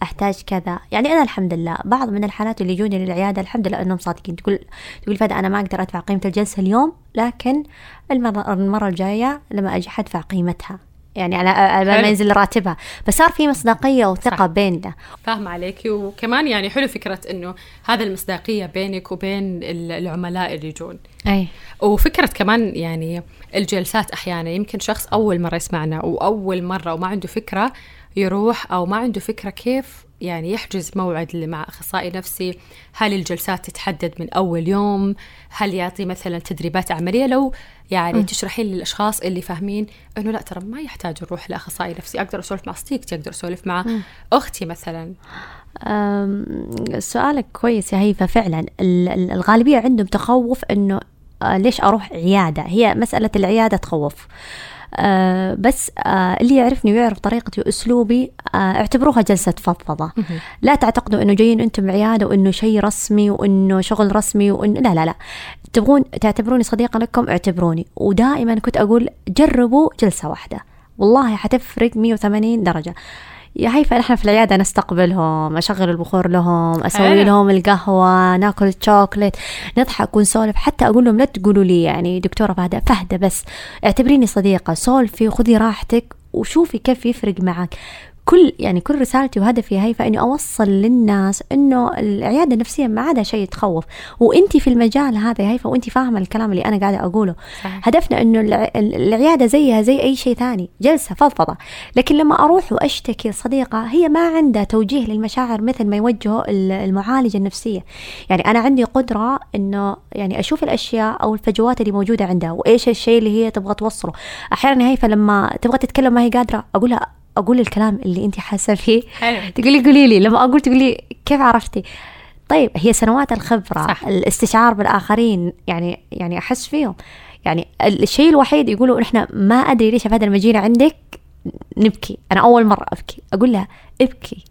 أحتاج كذا. يعني أنا الحمد لله بعض من الحالات اللي يجوني للعيادة الحمد لله إنهم صادقين. تقول تقول فدا أنا ما أقدر أدفع قيمة الجلسة اليوم لكن المرة المرة الجاية لما أجي حدفع قيمتها. يعني على ما ينزل راتبها. فصار في مصداقية وثقة بيننا. فاهمة عليك. وكمان يعني حلو فكرة إنه هذا المصداقية بينك وبين العملاء اللي يجون. أي. وفكرة كمان يعني الجلسات أحيانا يمكن شخص أول مرة يسمعنا وأول مرة وما عنده فكرة يروح أو ما عنده فكرة كيف يعني يحجز موعد مع أخصائي نفسي. هل الجلسات تتحدد من أول يوم؟ هل يعطي مثلا تدريبات عملية؟ لو يعني م. تشرحين للأشخاص اللي فاهمين إنه لا ترى ما يحتاج نروح لأخصائي نفسي. أقدر أسولف مع صديقتي أقدر أسولف مع م. أختي مثلا. سؤالك كويس يا هيفا فعلا. الغالبية عندهم تخوف إنه آه، ليش أروح عيادة؟ هي مسألة العيادة تخوف. آه بس آه اللي يعرفني ويعرف طريقتي وأسلوبي آه اعتبروها جلسة فضفضة. لا تعتقدوا إنه جايين أنتم عيادة وإنه شيء رسمي وإنه شغل رسمي وانه لا لا لا. تبغون تعتبروني صديقة لكم اعتبروني. ودائما كنت أقول جربوا جلسة واحدة. والله حتفرق 180 درجة. يا هيفا نحن في العيادة نستقبلهم أشغل البخور لهم أسوي أيه. لهم القهوة نأكل شوكليت نضحك ونسولف حتى أقول لهم لا تقولوا لي يعني دكتورة فهدة فهدة بس اعتبريني صديقة سولفي وخذي راحتك وشوفي كيف يفرق معك كل يعني كل رسالتي وهدفي هي فاني أوصل للناس إنه العيادة النفسية ما عاد شيء تخوف. وانت في المجال هذا هيفا وانت فاهمة الكلام اللي أنا قاعدة أقوله. صحيح. هدفنا إنه العيادة زيها زي أي شيء ثاني جلسة فضفضة. لكن لما أروح وأشتكي صديقة هي ما عندها توجيه للمشاعر مثل ما يوجهه المعالجة النفسية. يعني أنا عندي قدرة إنه يعني أشوف الأشياء أو الفجوات اللي موجودة عندها وإيش الشيء اللي هي تبغى توصله. أحيانا هيفا لما تبغى تتكلم ما هي قادرة أقولها أقول الكلام اللي انت حاسة فيه. حلو. تقولي قولي لي لما أقول تقولي كيف عرفتي؟ طيب هي سنوات الخبرة صح. الاستشعار بالآخرين يعني يعني أحس فيهم. يعني الشيء الوحيد يقولوا إحنا ما أدري ليش هذا لما جينا عندك نبكي. أنا أول مرة أبكي. أقول لها ابكي.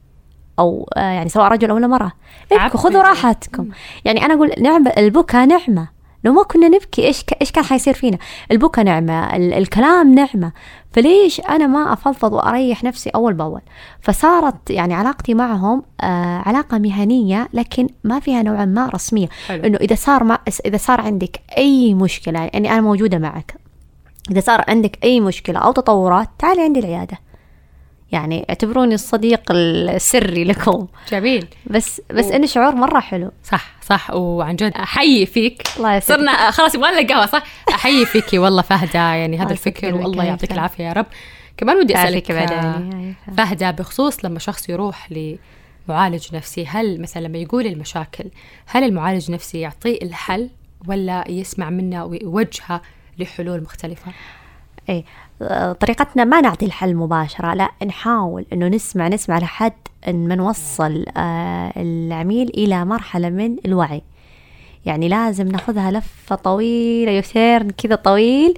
أو آه، يعني سواء رجل أو امراه ابكوا خذوا راحتكم. يعني أنا أقول نعمة البكاء نعمة. لو ما كنا نبكي إيش إيش كان حيصير فينا؟ البكا نعمة الكلام نعمة. فليش أنا ما أفضفض وأريح نفسي أول بأول؟ فصارت يعني علاقتي معهم آه علاقة مهنية لكن ما فيها نوعا ما رسمية. إنه إذا صار ما إذا صار عندك أي مشكلة يعني أنا موجودة معك. إذا صار عندك أي مشكلة أو تطورات تعالي عندي العيادة. يعني اعتبروني الصديق السري لكم. جميل. بس بس و... إنه شعور مرة حلو. صح صح. وعن جد أحيي فيك. الله يسعدك صرنا خلاص يبغى لنا قهوة صح؟ أحيي فيكي. والله فهده يعني هذا الفكر. والله يعطيك العافية يا رب. كمان ودي أسألك آه، فهده بخصوص لما شخص يروح لمعالج نفسي هل مثلا لما يقول المشاكل هل المعالج النفسي يعطيه الحل ولا يسمع منه ويوجهه لحلول مختلفة؟ إيه طريقتنا ما نعطي الحل مباشرة لا نحاول إنه نسمع نسمع لحد ما نوصل آه، العميل إلى مرحلة من الوعي. يعني لازم ناخذها لفة طويلة يسير كذا طويل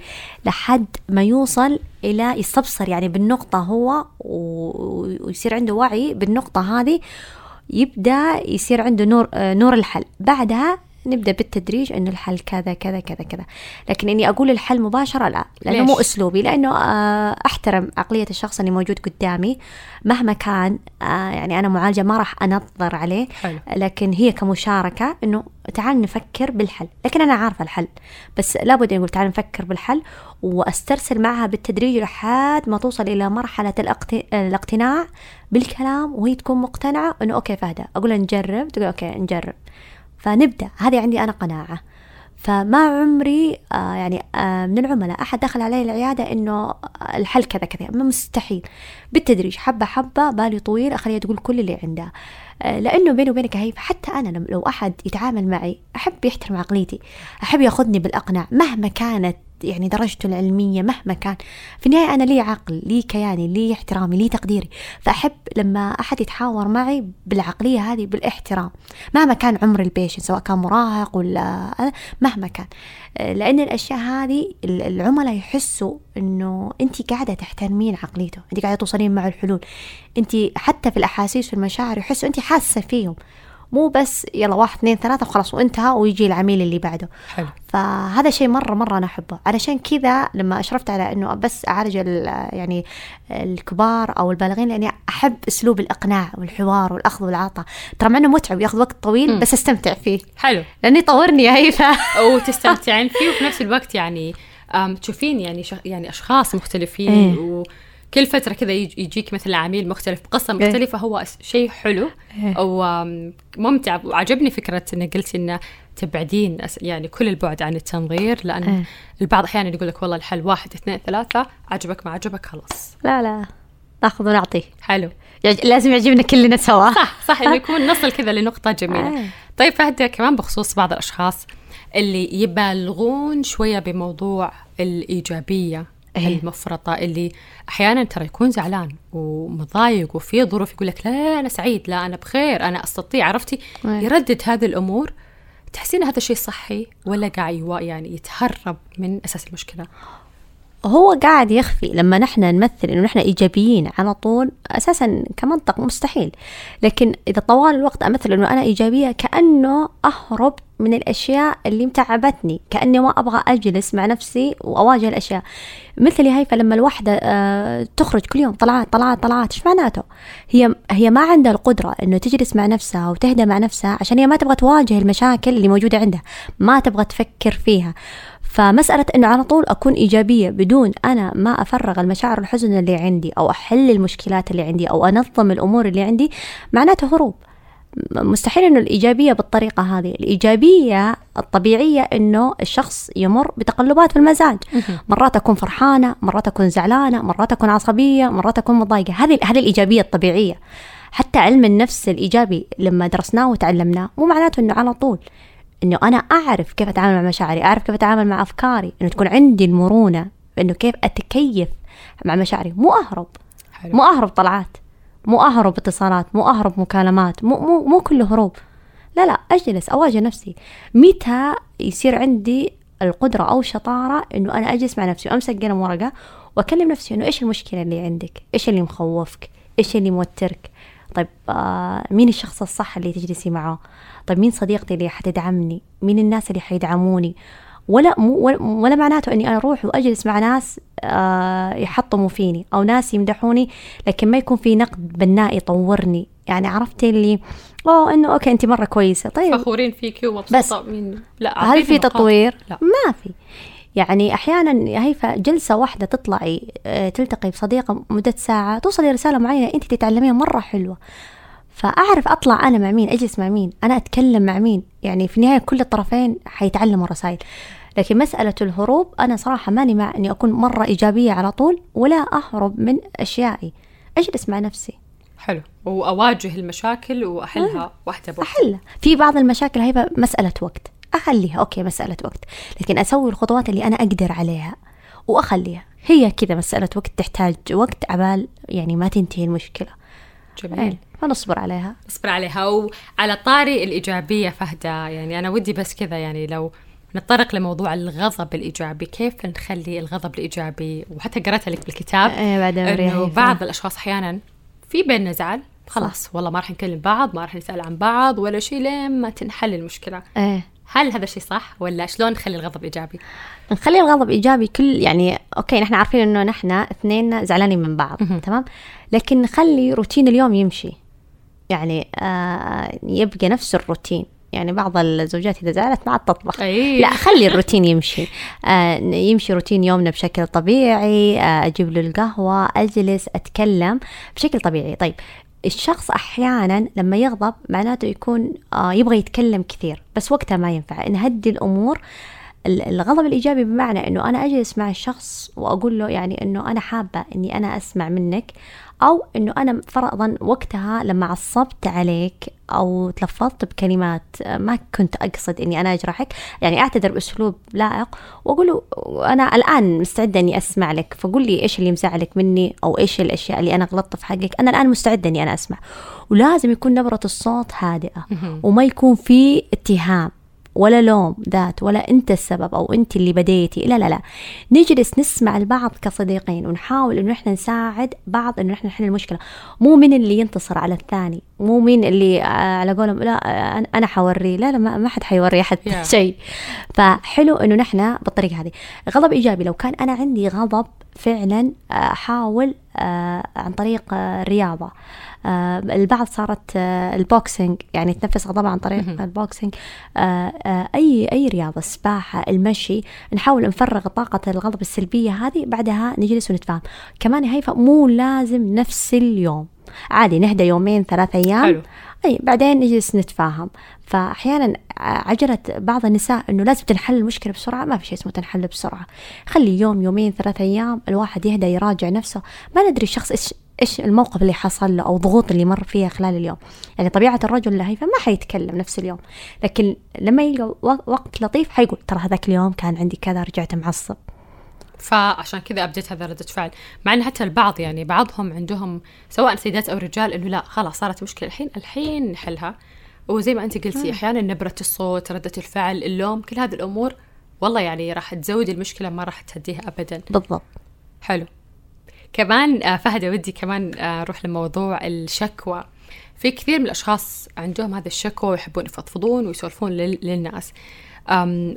لحد ما يوصل إلى يستبصر يعني بالنقطة هو ويصير عنده وعي بالنقطة هذه يبدأ يصير عنده نور آه، نور الحل. بعدها نبدأ بالتدريج إنه الحل كذا كذا كذا كذا لكن إني أقول الحل مباشرة لا لأنه ليش؟ مو أسلوبي لأنه آه، أحترم عقلية الشخص اللي موجود قدامي مهما كان آه، يعني أنا معالجة ما راح أنظر عليه حلو. لكن هي كمشاركة إنه تعال نفكر بالحل لكن أنا عارفة الحل بس لابد أقول تعال نفكر بالحل وأسترسل معها بالتدريج لحد ما توصل إلى مرحلة الاقتناع بالكلام وهي تكون مقتنعة إنه okay فهده أقول نجرب تقول okay نجرب فنبدأ. هذه عندي أنا قناعة. فما عمري آه يعني آه من العملاء أحد دخل علي العيادة إنه الحل كذا كذا. مستحيل. بالتدريج حبة حبة بالي طويل أخليها تقول كل اللي عندها. آه لأنه بيني وبينك هي حتى أنا لو أحد يتعامل معي أحب يحترم عقليتي. أحب ياخذني بالأقناع مهما كانت يعني درجته العلمية مهما كان. في النهاية أنا لي عقل لي كياني لي احترامي لي تقديري. فأحب لما أحد يتحاور معي بالعقلية هذه بالاحترام. مهما كان عمر البيشن سواء كان مراهق ولا مهما كان. لأن الأشياء هذه العملاء يحسوا إنه أنت قاعدة تحترمين عقليته. أنت قاعدة توصلين مع الحلول. أنت حتى في الأحاسيس والمشاعر يحسوا أنت حاسة فيهم. مو بس يلا واحد اثنين ثلاثة وخلاص وانتهى ويجي العميل اللي بعده. حلو. فهذا شيء مرة مرة أنا أحبه. علشان كذا لما أشرفت على أنه بس أعالج يعني الكبار أو البالغين لأني أحب أسلوب الإقناع والحوار والأخذ والعطاء. ترى مع أنه متعب وياخذ وقت طويل م. بس أستمتع فيه. حلو. لأني يطورني يا هيفا وتستمتعين فيه وفي نفس الوقت يعني تشوفين يعني يعني أشخاص مختلفين إيه. كل فترة كذا يجيك مثلا عميل مختلف بقصة إيه. مختلفة هو شيء حلو إيه. وممتع وعجبني فكرة انك قلتي انه تبعدين يعني كل البعد عن التنظير لأن إيه. البعض أحيانا يقول لك والله الحل واحد اثنين ثلاثة عجبك ما عجبك خلاص لا لا ناخذ ونعطي حلو يعج- لازم يعجبنا كلنا سوا صح صح إنه يكون نصل كذا لنقطة جميلة آه. طيب فهد كمان بخصوص بعض الأشخاص اللي يبالغون شوية بموضوع الإيجابية إيه. المفرطة اللي أحيانا ترى يكون زعلان ومضايق وفي ظروف يقول لك لا, لا أنا سعيد لا أنا بخير أنا أستطيع عرفتي إيه. يردد هذه الأمور تحسين هذا شيء صحي ولا قاعد يعني يتهرب من أساس المشكلة هو قاعد يخفي لما نحن نمثل إنه نحن إيجابيين على طول أساسا كمنطق مستحيل. لكن إذا طوال الوقت أمثل إنه أنا إيجابية كأنه أهرب من الأشياء اللي متعبتني كأني ما أبغى أجلس مع نفسي وأواجه الأشياء. مثل هاي فلما الوحدة آه، تخرج كل يوم طلعات طلعات طلعات إيش معناته؟ هي هي ما عندها القدرة إنه تجلس مع نفسها وتهدى مع نفسها عشان هي ما تبغى تواجه المشاكل اللي موجودة عندها ما تبغى تفكر فيها. فمسألة إنه على طول أكون إيجابية بدون أنا ما أفرغ المشاعر الحزن اللي عندي أو أحل المشكلات اللي عندي أو أنظم الأمور اللي عندي معناته هروب. مستحيل إنه الإيجابية بالطريقة هذه. الإيجابية الطبيعية إنه الشخص يمر بتقلبات في المزاج. مرات أكون فرحانة مرات أكون زعلانة مرات أكون عصبية مرات أكون مضايقة هذه هذه الإيجابية الطبيعية. حتى علم النفس الإيجابي لما درسناه وتعلمناه مو معناته إنه على طول إنه أنا أعرف كيف أتعامل مع مشاعري أعرف كيف أتعامل مع أفكاري إنه تكون عندي المرونة انه كيف أتكيف مع مشاعري مو أهرب حلو. مو أهرب طلعات مو أهرب اتصالات مو أهرب مكالمات مو مو مو كله هروب لا لا أجلس أواجه نفسي متى يصير عندي القدرة أو الشطارة إنه أنا أجلس مع نفسي وأمسك قلم ورقة وأكلم نفسي إنه إيش المشكلة اللي عندك؟ إيش اللي مخوفك؟ إيش اللي موترك؟ طيب آه مين الشخص الصح اللي تجلسي معاه؟ طيب مين صديقتي اللي حتدعمني؟ مين الناس اللي حيدعموني؟ ولا مو ولا- معناته إني أنا أروح وأجلس مع ناس آه يحطموا فيني أو ناس يمدحوني لكن ما يكون في نقد بناء يطورني يعني عرفتي اللي أوه إنه أوكي انت مرة كويسة طيب فخورين فيكي ومبسوطة من لا هل في. تطوير؟ لا ما في يعني أحيانا هيفا جلسة واحدة تطلعي آه، تلتقي بصديقة مدة ساعة توصلي رسالة معينة انت تتعلميها مرة حلوة فأعرف أطلع أنا مع مين أجلس مع مين أنا أتكلم مع مين. يعني في النهاية كل الطرفين حيتعلموا رسائل لكن مسألة الهروب أنا صراحة ماني مع إني أكون مرة إيجابية على طول ولا أهرب من أشيائي. أجلس مع نفسي. حلو. وأواجه المشاكل وأحلها واحدة بواحدة. أحلها. في بعض المشاكل هي مسألة وقت. أخليها. أوكي مسألة وقت. لكن أسوي الخطوات اللي أنا أقدر عليها وأخليها. هي كذا مسألة وقت تحتاج وقت عبال يعني ما تنتهي المشكلة. جميل. إيه، فنصبر عليها. اصبر عليها. وعلى طاري الإيجابية فهدى يعني أنا ودي بس كذا يعني لو نتطرق لموضوع الغضب الإيجابي كيف نخلي الغضب الإيجابي؟ وحتى قرأتها لك بالكتاب إيه، بعد هيفا. بعض الأشخاص أحيانا في بيننا زعل خلاص والله ما راح نكلم بعض ما راح نسأل عن بعض ولا شيء لين ما تنحل المشكلة. إيه. هل هذا الشيء صح ولا شلون نخلي الغضب إيجابي؟ نخلي الغضب إيجابي كل يعني أوكي نحن عارفين إنه نحن اثنين زعلانين من بعض تمام؟ لكن نخلي روتين اليوم يمشي. يعني آه يبقى نفس الروتين. يعني بعض الزوجات إذا زعلت ما عاد تطبخ. لا خلي الروتين يمشي. آه يمشي روتين يومنا بشكل طبيعي. آه أجيب له القهوة أجلس أتكلم بشكل طبيعي. طيب الشخص أحيانا لما يغضب معناته يكون آه يبغى يتكلم كثير بس وقتها ما ينفع. نهدي الأمور ال- الغضب الإيجابي بمعنى إنه أنا أجلس مع الشخص وأقول له يعني إنه أنا حابة إني أنا أسمع منك. أو إنه أنا فرضا وقتها لما عصبت عليك أو تلفظت بكلمات ما كنت أقصد إني أنا أجرحك يعني أعتذر بأسلوب لائق وأقول له أنا الآن مستعدة إني أسمع لك فقول لي إيش اللي مزعلك مني أو إيش الأشياء اللي أنا غلطت في حقك. أنا الآن مستعدة إني أنا أسمع. ولازم يكون نبرة الصوت هادئة وما يكون في اتهام. ولا لوم ذات ولا انت السبب أو انت اللي بديتي. لا لا لا. نجلس نسمع البعض كصديقين ونحاول إنه إحنا نساعد بعض إنه إحنا نحل المشكلة. مو مين اللي ينتصر على الثاني مو مين اللي آه، على قولهم لا آه، أنا حوريه. لا لا ما حد حيوري احد Yeah. شيء. فحلو إنه نحن بالطريقة هذه. غضب إيجابي. لو كان أنا عندي غضب فعلا احاول آه، عن طريق الرياضه البعض صارت آه، ال boxing يعني تنفس غضبها عن طريق ال boxing. آه، آه، أي أي رياضة السباحه المشي نحاول نفرغ طاقة الغضب السلبية هذه بعدها نجلس ونتفاهم. كمان هيفا مو لازم نفس اليوم. عادي نهدى يومين ثلاث أيام. حلو. أي بعدين نجلس نتفاهم. فاحيانا عجله بعض النساء إنه لازم تنحل المشكلة بسرعة. ما في شيء اسمه تنحل بسرعة. خلي يوم يومين ثلاث أيام الواحد يهدى يراجع نفسه. ما ندري الشخص إيش إيش الموقف اللي حصل له أو الضغوط اللي مر فيها خلال اليوم. يعني طبيعة الرجل اللهيفه ما حيتكلم نفس اليوم. لكن لما يلقى وقت لطيف حيقول ترى هذاك اليوم كان عندي كذا رجعت معصب. فعشان كذا أبديت هذا ردة فعل. مع إن حتى البعض يعني بعضهم عندهم سواء سيدات أو رجال إنه لا خلاص صارت مشكلة. الحين الحين نحلها. وزي ما انت قلتي أحيانا نبرة الصوت ردة الفعل اللوم كل هذه الأمور والله يعني راح تزود المشكلة ما راح تهديها ابدا. بالضبط. حلو. كمان آه، فهد ودي كمان آه، أروح لموضوع الشكوى. في كثير من الأشخاص عندهم هذا الشكوى ويحبون يفضفضون ويسولفون للناس.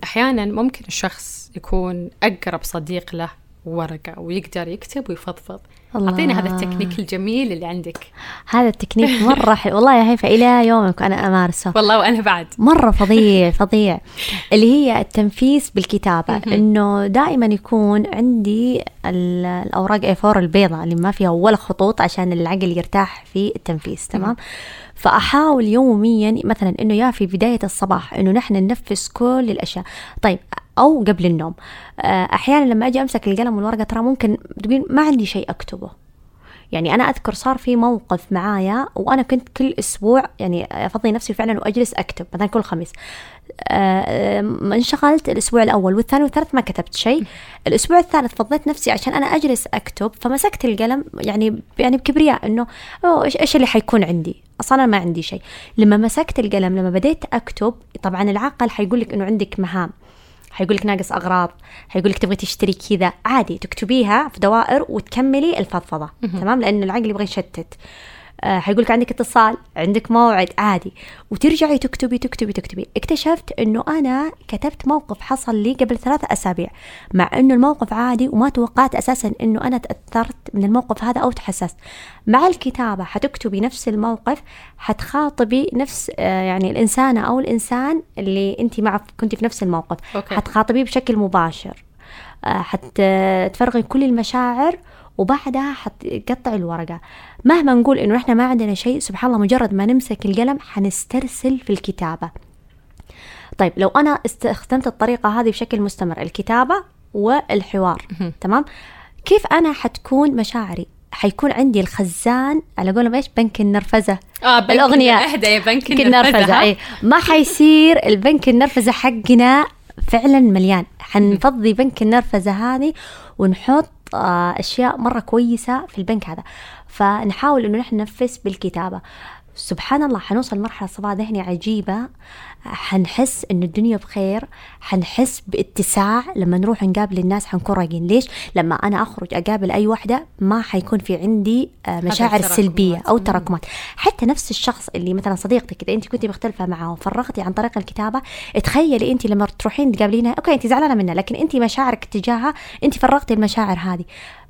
أحيانا ممكن الشخص يكون أقرب صديق له ورقة ويقدر يكتب ويفضفض. أعطينا هذا التكنيك الجميل اللي عندك. هذا التكنيك مرة حلو. والله يا هيفا إلى يومك أنا أمارسه. والله وأنا بعد. مرة فظيع فظيع. اللي هي التنفيس بالكتابة إنه دائما يكون عندي الأوراق A4 البيضاء اللي ما فيها ولا خطوط عشان العقل يرتاح في التنفيس تمام؟ فأحاول يوميا مثلا إنه يا في بداية الصباح إنه نحن ننفس كل الأشياء. طيب أو قبل النوم. آه، أحيانا لما أجي أمسك القلم والورقة ترى ممكن تقول ما عندي شيء أكتبه. يعني أنا أذكر صار في موقف معايا وأنا كنت كل أسبوع يعني أفضي نفسي فعلا وأجلس أكتب مثلا كل خميس. آه انشغلت الأسبوع الأول والثاني والثالث ما كتبت شيء. الأسبوع الثالث فضيت نفسي عشان أنا أجلس أكتب فمسكت القلم يعني يعني بكبرياء إيش إيش اللي حيكون عندي؟ أصلا ما عندي شيء. لما مسكت القلم لما بديت أكتب طبعا العقل حيقول لك إنه عندك مهام. حيقول لك ناقص أغراض حيقول لك تبغي تشتري كذا. عادي تكتبيها في دوائر وتكملي الفضفضة. تمام؟ لأن العقل يبغى يشتت. حيقول لك عندك اتصال عندك موعد عادي. وترجعي تكتبي تكتبي تكتبي. اكتشفت إنه أنا كتبت موقف حصل لي قبل ثلاثة أسابيع مع إنه الموقف عادي وما توقعت أساسا إنه أنا تأثرت من الموقف هذا أو تحسست. مع الكتابة حتكتبي نفس الموقف حتخاطبي نفس آه، يعني الانسانة أو الإنسان اللي أنت معه كنت في نفس الموقف. أوكي. حتخاطبيه بشكل مباشر. آه، حتفرغي كل المشاعر وبعدها حتقطع الورقة. مهما نقول إنه إحنا ما عندنا شيء سبحان الله مجرد ما نمسك القلم حنسترسل في الكتابة. طيب لو أنا استخدمت الطريقة هذه بشكل مستمر الكتابة والحوار تمام؟ كيف أنا حتكون مشاعري؟ حيكون عندي الخزان على قولهم إيش؟ بنك النرفزة. آه بنك الأغنية. اهدى يا بنك النرفزة اي ما حيصير البنك النرفزة حقنا فعلا مليان. حنفضي بنك النرفزة هذه ونحط أشياء مرة كويسة في البنك هذا. فنحاول إنه نحن ننفس بالكتابة. سبحان الله حنوصل لمرحلة صفاء ذهني عجيبة. حنحس إنه الدنيا بخير حنحس باتساع لما نروح نقابل الناس حنكون رايقين ليش؟ لما أنا أخرج أقابل أي وحدة ما حيكون في عندي آه، مشاعر سلبية أو تراكمات. حتى نفس الشخص اللي مثلا صديقتك إذا أنت كنت مختلفة معه وفرغتي عن طريق الكتابة تخيلي أنت لما تروحين تقابلينها أوكي أنت زعلانة منها لكن أنت مشاعرك تجاهها أنت فرغتي المشاعر هذه.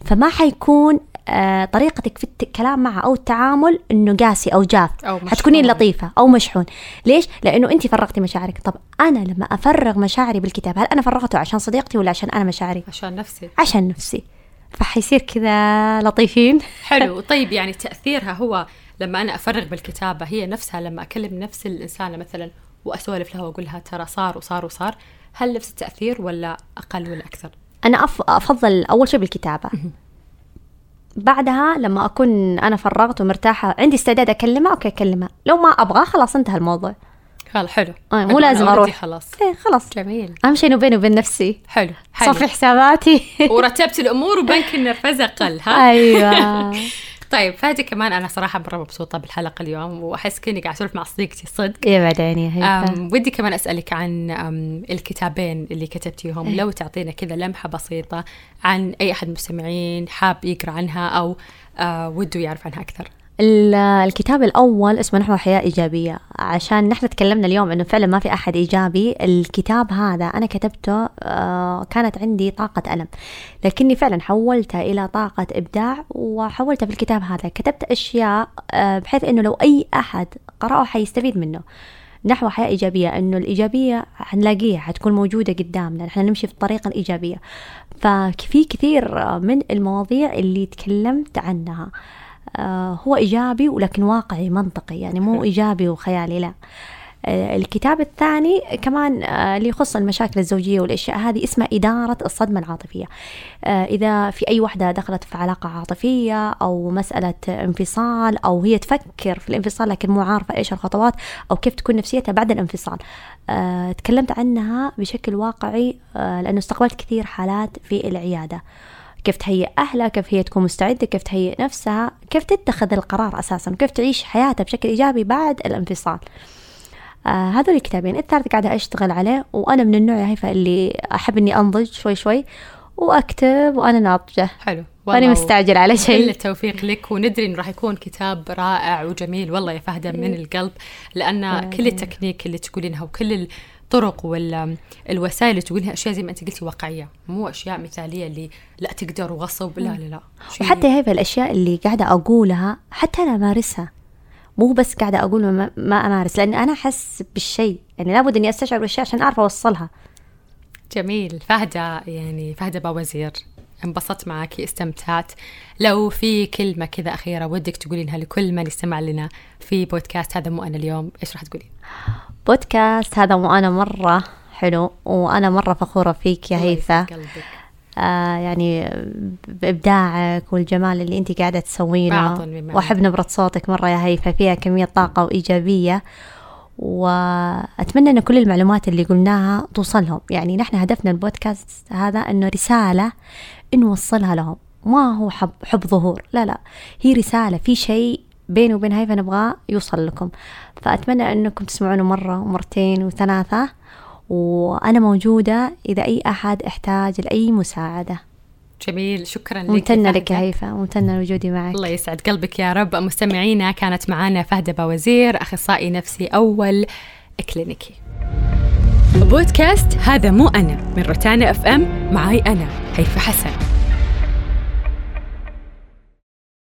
فما حيكون آه، طريقتك في الكلام معه أو التعامل إنه قاسي أو جاف. أو حتكونين لطيفة أو مشحون. ليش؟ لأنه انت فرغتي مشاعرك. طب أنا لما أفرغ مشاعري بالكتاب هل أنا فرغته عشان صديقتي ولا عشان أنا مشاعري؟ عشان نفسي. عشان نفسي. فحيصير كذا لطيفين. حلو. طيب يعني تأثيرها هو لما أنا أفرغ بالكتابة هي نفسها لما أكلم نفس الانسان مثلا وأسولف لها وأقول لها ترى صار وصار وصار هل نفس التأثير ولا أقل ولا أكثر؟ أنا أفضل أول شيء بالكتابة. بعدها لما أكون أنا فرغت ومرتاحة عندي استعداد اكلمها أوكي اكلمها لو ما أبغى خلاص انتهى الموضوع. خلاص حلو. آه مو لازم أروح. خلاص. إيه خلاص. جميل. أهم شيء إنه بيني وبين نفسي. حلو, حلو. صفي حساباتي. ورتبت الأمور وبنك النرفزة قل ها؟ أيوه. طيب فادي كمان أنا صراحة مرة مبسوطة بالحلقة اليوم وأحس كأني قاعدة أسولف مع صديقتي صدق. يا بعد عيني ودي كمان أسألك عن الكتابين اللي كتبتيهم. إيه. لو تعطينا كذا لمحة بسيطة عن أي أحد مستمعين حاب يقرأ عنها أو آه وده يعرف عنها أكثر. الكتاب الأول اسمه نحو حياة إيجابية. عشان نحن تكلمنا اليوم إنه فعلا ما في أحد إيجابي الكتاب هذا أنا كتبته آه كانت عندي طاقة ألم. لكني فعلا حولتها إلى طاقة إبداع وحولتها في الكتاب هذا. كتبت أشياء آه بحيث إنه لو أي أحد قرأه حيستفيد منه. نحو حياة إيجابية إنه الإيجابية حنلاقيها حتكون موجودة قدامنا. نحن نمشي في الطريق الإيجابية. ففي كثير من المواضيع اللي تكلمت عنها. هو إيجابي ولكن واقعي منطقي يعني مو إيجابي وخيالي لا. آه، الكتاب الثاني كمان آه، اللي يخص المشاكل الزوجية والأشياء هذه اسمها إدارة الصدمة العاطفية. آه، إذا في أي وحدة دخلت في علاقة عاطفية أو مسألة انفصال أو هي تفكر في الانفصال لكن مو عارفة إيش الخطوات أو كيف تكون نفسيتها بعد الانفصال. تكلمت عنها بشكل واقعي لأنه استقبلت كثير حالات في العيادة. كيف تهيئ أهلها كيف هي تكون مستعدة كيف تهيئ نفسها كيف تتخذ القرار أساسا وكيف تعيش حياتها بشكل إيجابي بعد الانفصال. آه هذول الكتابين الثالث قاعدة أشتغل عليه وأنا من النوع هيفا اللي أحب إني أنضج شوي شوي وأكتب وأنا ناضجة. حلو. ماني مستعجل على شيء. كل التوفيق لك وندري إنه راح يكون كتاب رائع وجميل. والله يا فهده من إيه. القلب لأن كل التكنيك اللي تقولينها وكل الطرق والوسائل اللي تقولها أشياء زي ما أنت قلتي واقعية. مو أشياء مثالية اللي لا تقدر وغصب لا لا لا. وحتى هي الأشياء اللي قاعدة أقولها حتى أنا أمارسها. مو بس قاعدة أقول ما, ما أمارس لأن أنا أحس بالشيء. يعني لابد إني أستشعر بالشيء عشان أعرف أوصلها. جميل. فهدة يعني فهدة باوزير انبسطت معك استمتعت. لو في كلمة كذا أخيرة ودك تقولينها لكل من يستمع لنا في بودكاست هذا مو أنا اليوم إيش راح تقولين؟ بودكاست هذا مو أنا مرة حلو وأنا مرة فخورة فيك يا هيفا آه يعني بإبداعك والجمال اللي أنت قاعدة تسوينه. وأحب نبرة صوتك مرة يا هيفا فيها كمية طاقة وإيجابية. وأتمنى أن كل المعلومات اللي قلناها توصلهم. يعني نحن هدفنا البودكاست هذا أنه رسالة نوصلها لهم. ما هو حب, حب ظهور. لا لا. هي رسالة في شيء بيني وبين هيفا نبغاه يوصل لكم. فأتمنى أنكم تسمعونه مرة ومرتين وثلاثة وأنا موجودة إذا أي أحد احتاج لأي مساعدة. جميل شكرا لك ممتنة لك يا هيفا ممتنة لوجودي معك. الله يسعد قلبك يا رب. مستمعينا كانت معنا فهدة باوزير أخصائي نفسي أول إكلينيكي. بودكاست هذا مو أنا من روتانا أف إم معي أنا هيفا حسن.